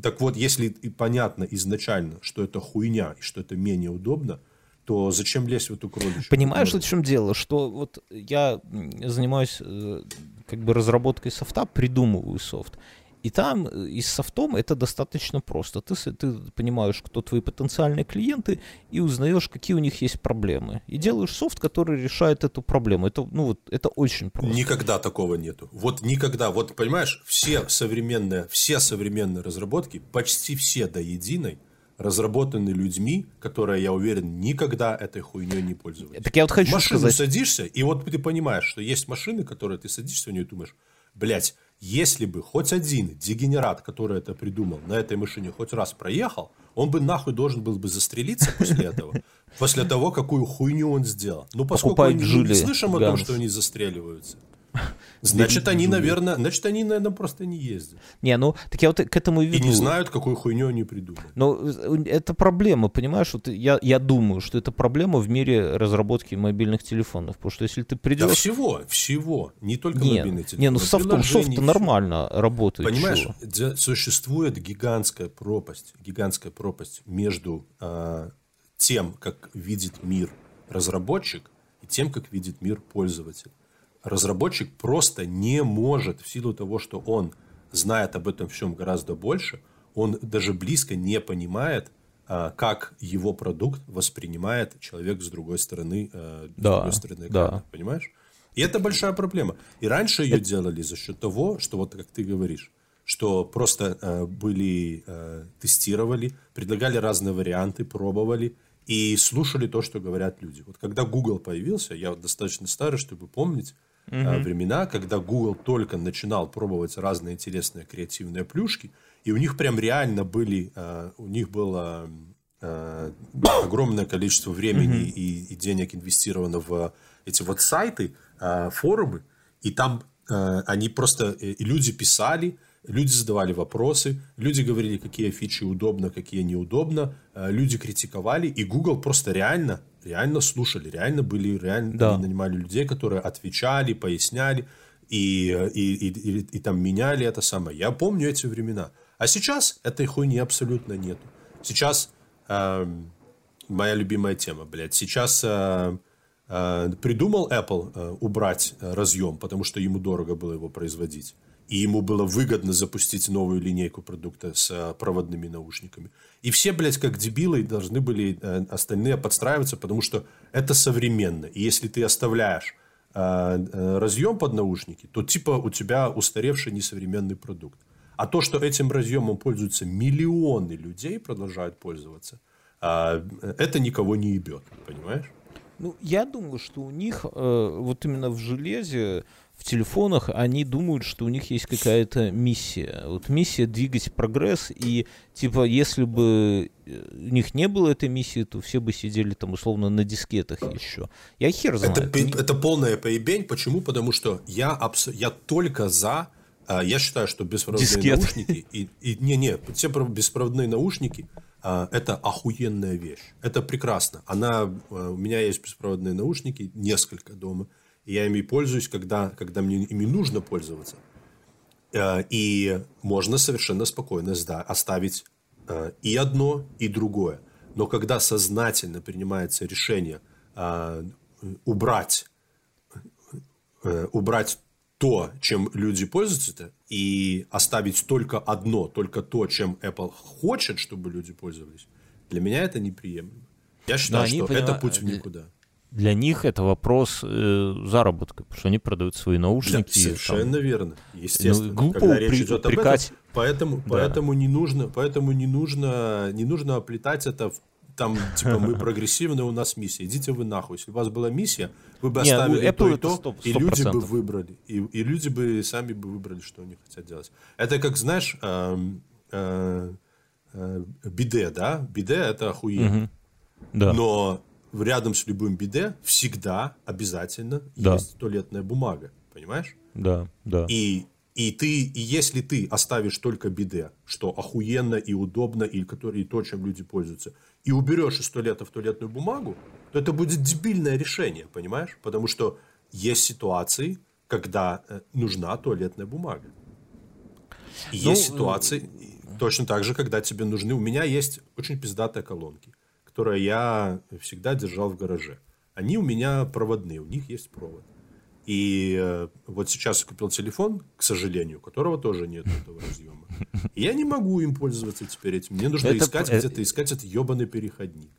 Так вот, если и понятно изначально, что это хуйня и что это менее удобно, то зачем лезть в эту кроличью? Понимаешь, в чем дело? Что вот я занимаюсь э, как бы разработкой софта, придумываю софт. И там э, и с софтом это достаточно просто. Ты, ты понимаешь, кто твои потенциальные клиенты, и узнаешь, какие у них есть проблемы. И делаешь софт, который решает эту проблему. Это, ну, вот, это очень просто. Никогда такого нету. Вот никогда. Вот понимаешь, все современные, все современные разработки, почти все до единой, разработаны людьми, которые, я уверен, никогда этой хуйней не пользовались. Так я вот хочу в машину сказать... садишься, и вот ты понимаешь, что есть машины, которые ты садишься в нее и думаешь, блядь, если бы хоть один дегенерат, который это придумал, на этой машине хоть раз проехал, он бы нахуй должен был бы застрелиться после этого. После того, какую хуйню он сделал. Ну, поскольку мы не слышим о том, что они застреливаются. Значит, они, наверное, значит, они, наверное, просто не ездят. Не, ну, так я вот к этому и веду. И не знают, какую хуйню они придумали. Ну, это проблема, понимаешь? Вот я, я думаю, что это проблема в мире разработки мобильных телефонов. Потому что если ты придешь... Да всего, всего. Не только не, мобильный телефон. Не, ну софт, софт нормально работает. Понимаешь, чего? существует гигантская пропасть, гигантская пропасть между э, тем, как видит мир разработчик, и тем, как видит мир пользователь разработчик просто не может, в силу того, что он знает об этом всем гораздо больше, он даже близко не понимает, а, как его продукт воспринимает человек с другой стороны, а, с да, другой стороны экрана, да. понимаешь? И это большая проблема. И раньше ее это... делали за счет того, что вот как ты говоришь, что просто э, были, э, тестировали, предлагали разные варианты, пробовали и слушали то, что говорят люди. Вот когда Google появился, я достаточно старый, чтобы помнить, угу. времена, когда Google только начинал пробовать разные интересные креативные плюшки, и у них прям реально были, а, у них было а, огромное количество времени угу. и, и денег инвестировано в эти вот сайты, форумы, и там они просто, и люди писали, люди задавали вопросы, люди говорили, какие фичи удобно, какие неудобно, люди критиковали, и Google просто реально реально слушали, реально были, реально да. нанимали людей, которые отвечали, поясняли и, и, и, и, и там меняли это самое. Я помню эти времена. А сейчас этой хуйни абсолютно нету. Сейчас э, моя любимая тема, блядь. Сейчас э, э, придумал Apple э, убрать э, разъем, потому что ему дорого было его производить и ему было выгодно запустить новую линейку продукта с э, проводными наушниками. И все, блядь, как дебилы, должны были э, остальные подстраиваться, потому что это современно. И если ты оставляешь э, разъем под наушники, то типа у тебя устаревший несовременный продукт. А то, что этим разъемом пользуются миллионы людей, продолжают пользоваться, это никого не ебет, понимаешь? Ну, я думаю, что у них э, вот именно в железе, в телефонах, они думают, что у них есть какая-то миссия. Вот миссия двигать прогресс, и типа, если бы э, у них не было этой миссии, то все бы сидели там условно на дискетах еще. Я хер знаю. Это, это полная поебень. Почему? Потому что я, абс... я только за а, я считаю, что беспроводные Дискет. наушники и, и не не все беспроводные наушники это охуенная вещь. Это прекрасно. Она а, у меня есть беспроводные наушники несколько дома, и я ими пользуюсь, когда когда мне ими нужно пользоваться. И можно совершенно спокойно да, оставить и одно, и другое. Но когда сознательно принимается решение убрать убрать то, чем люди пользуются, и оставить только одно, только то, чем Apple хочет, чтобы люди пользовались, для меня это неприемлемо. Я считаю, что понимают, это путь в никуда. Для них это вопрос э, заработка, потому что они продают свои наушники. Да, совершенно там. верно. Естественно, ну, глупо когда речь идет об этом, поэтому, да. поэтому не нужно, поэтому не нужно, не нужно оплетать это в там, типа, мы прогрессивные, у нас миссия. Идите вы нахуй. Если у вас была миссия, вы бы оставили Не, ну, то и то, 100%, 100%. и люди бы выбрали. И, и люди бы сами бы выбрали, что они хотят делать. Это как, знаешь, э, э, э, биде, да? Биде – это охуенно. Угу. Да. Но рядом с любым биде всегда обязательно да. есть туалетная бумага. Понимаешь? Да, да. И и ты, и если ты оставишь только биде, что охуенно и удобно, и, который, и то, чем люди пользуются, и уберешь из туалета в туалетную бумагу, то это будет дебильное решение, понимаешь? Потому что есть ситуации, когда э, нужна туалетная бумага. И ну, есть ситуации, точно так же, когда тебе нужны... У меня есть очень пиздатые колонки, которые я всегда держал в гараже. Они у меня проводные, у них есть провод. И э, вот сейчас я купил телефон, к сожалению, у которого тоже нет этого разъема. Я не могу им пользоваться теперь этим. Мне нужно это, искать это, где-то искать этот ебаный переходник.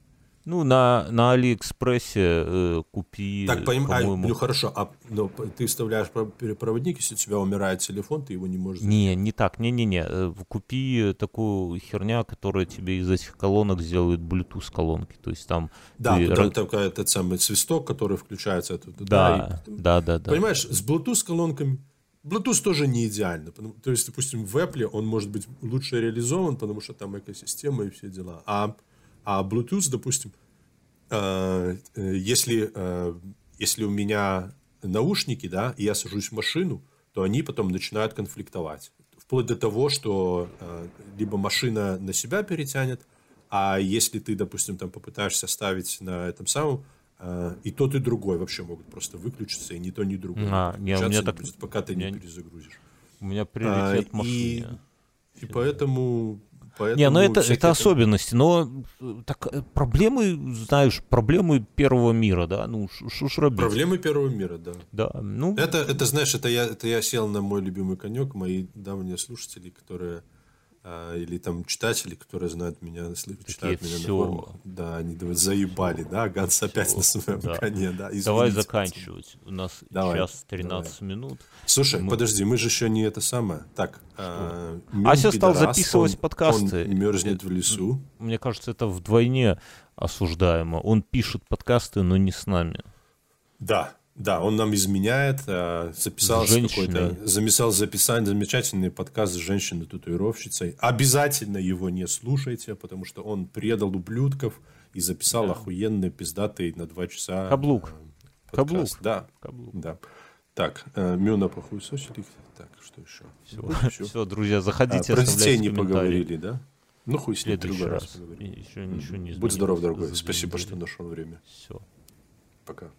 Ну, на, на Алиэкспрессе э, купи, Так, поним... а, ну, хорошо, а ну, ты вставляешь проводник, если у тебя умирает телефон, ты его не можешь... Не, не так, не-не-не. Э, купи такую херня, которая тебе из этих колонок сделает Bluetooth колонки. То есть там... Да, ты... там такой этот самый свисток, который включается. Да, да, и... да, да, да. Понимаешь, с Bluetooth колонками... Bluetooth тоже не идеально. То есть, допустим, в Apple он может быть лучше реализован, потому что там экосистема и все дела. А а Bluetooth, допустим, э, э, если, э, если у меня наушники, да, и я сажусь в машину, то они потом начинают конфликтовать. Вплоть до того, что либо машина на себя перетянет, а если ты, допустим, там попытаешься ставить на этом самом, и тот, и другой вообще могут просто выключиться, и ни то, ни другое. А, не, у меня так... будет, пока ты не перезагрузишь. У меня приоритет а, машине. И, и поэтому Поэтому не, ну это, это особенности, но э, так, э, проблемы, знаешь, проблемы первого мира, да, ну что ж робить. Проблемы первого мира, да. Да, ну. Это, это знаешь, это я, это я сел на мой любимый конек, мои давние слушатели, которые а, или там читатели, которые знают меня, читают меня все. на форумах. Да, они давай заебали, да, Ганс опять на своем да. коне, да. Извините, давай заканчивать. У нас давай, сейчас 13 давай. минут. Слушай, мы... подожди, мы же еще не это самое. Так, а, Ася стал записывать он, подкасты. Он мерзнет в лесу. Мне кажется, это вдвойне осуждаемо. Он пишет подкасты, но не с нами. Да, да, он нам изменяет, а, записал какой-то, замесал записать замечательный подкаст с женщиной-татуировщицей. Обязательно его не слушайте, потому что он предал ублюдков и записал да. охуенный пиздатый на два часа Каблук. Подкаст. Каблук. Да. Каблук. Да. Так, э, Мюна похуесосили. Так, что еще? Все, все. все друзья, заходите, а, Про детей не поговорили, да? Ну, хуй с ним, другой раз, раз поговорим. Еще ничего не Будь здоров, дорогой. Спасибо, что нашел время. Все. Пока.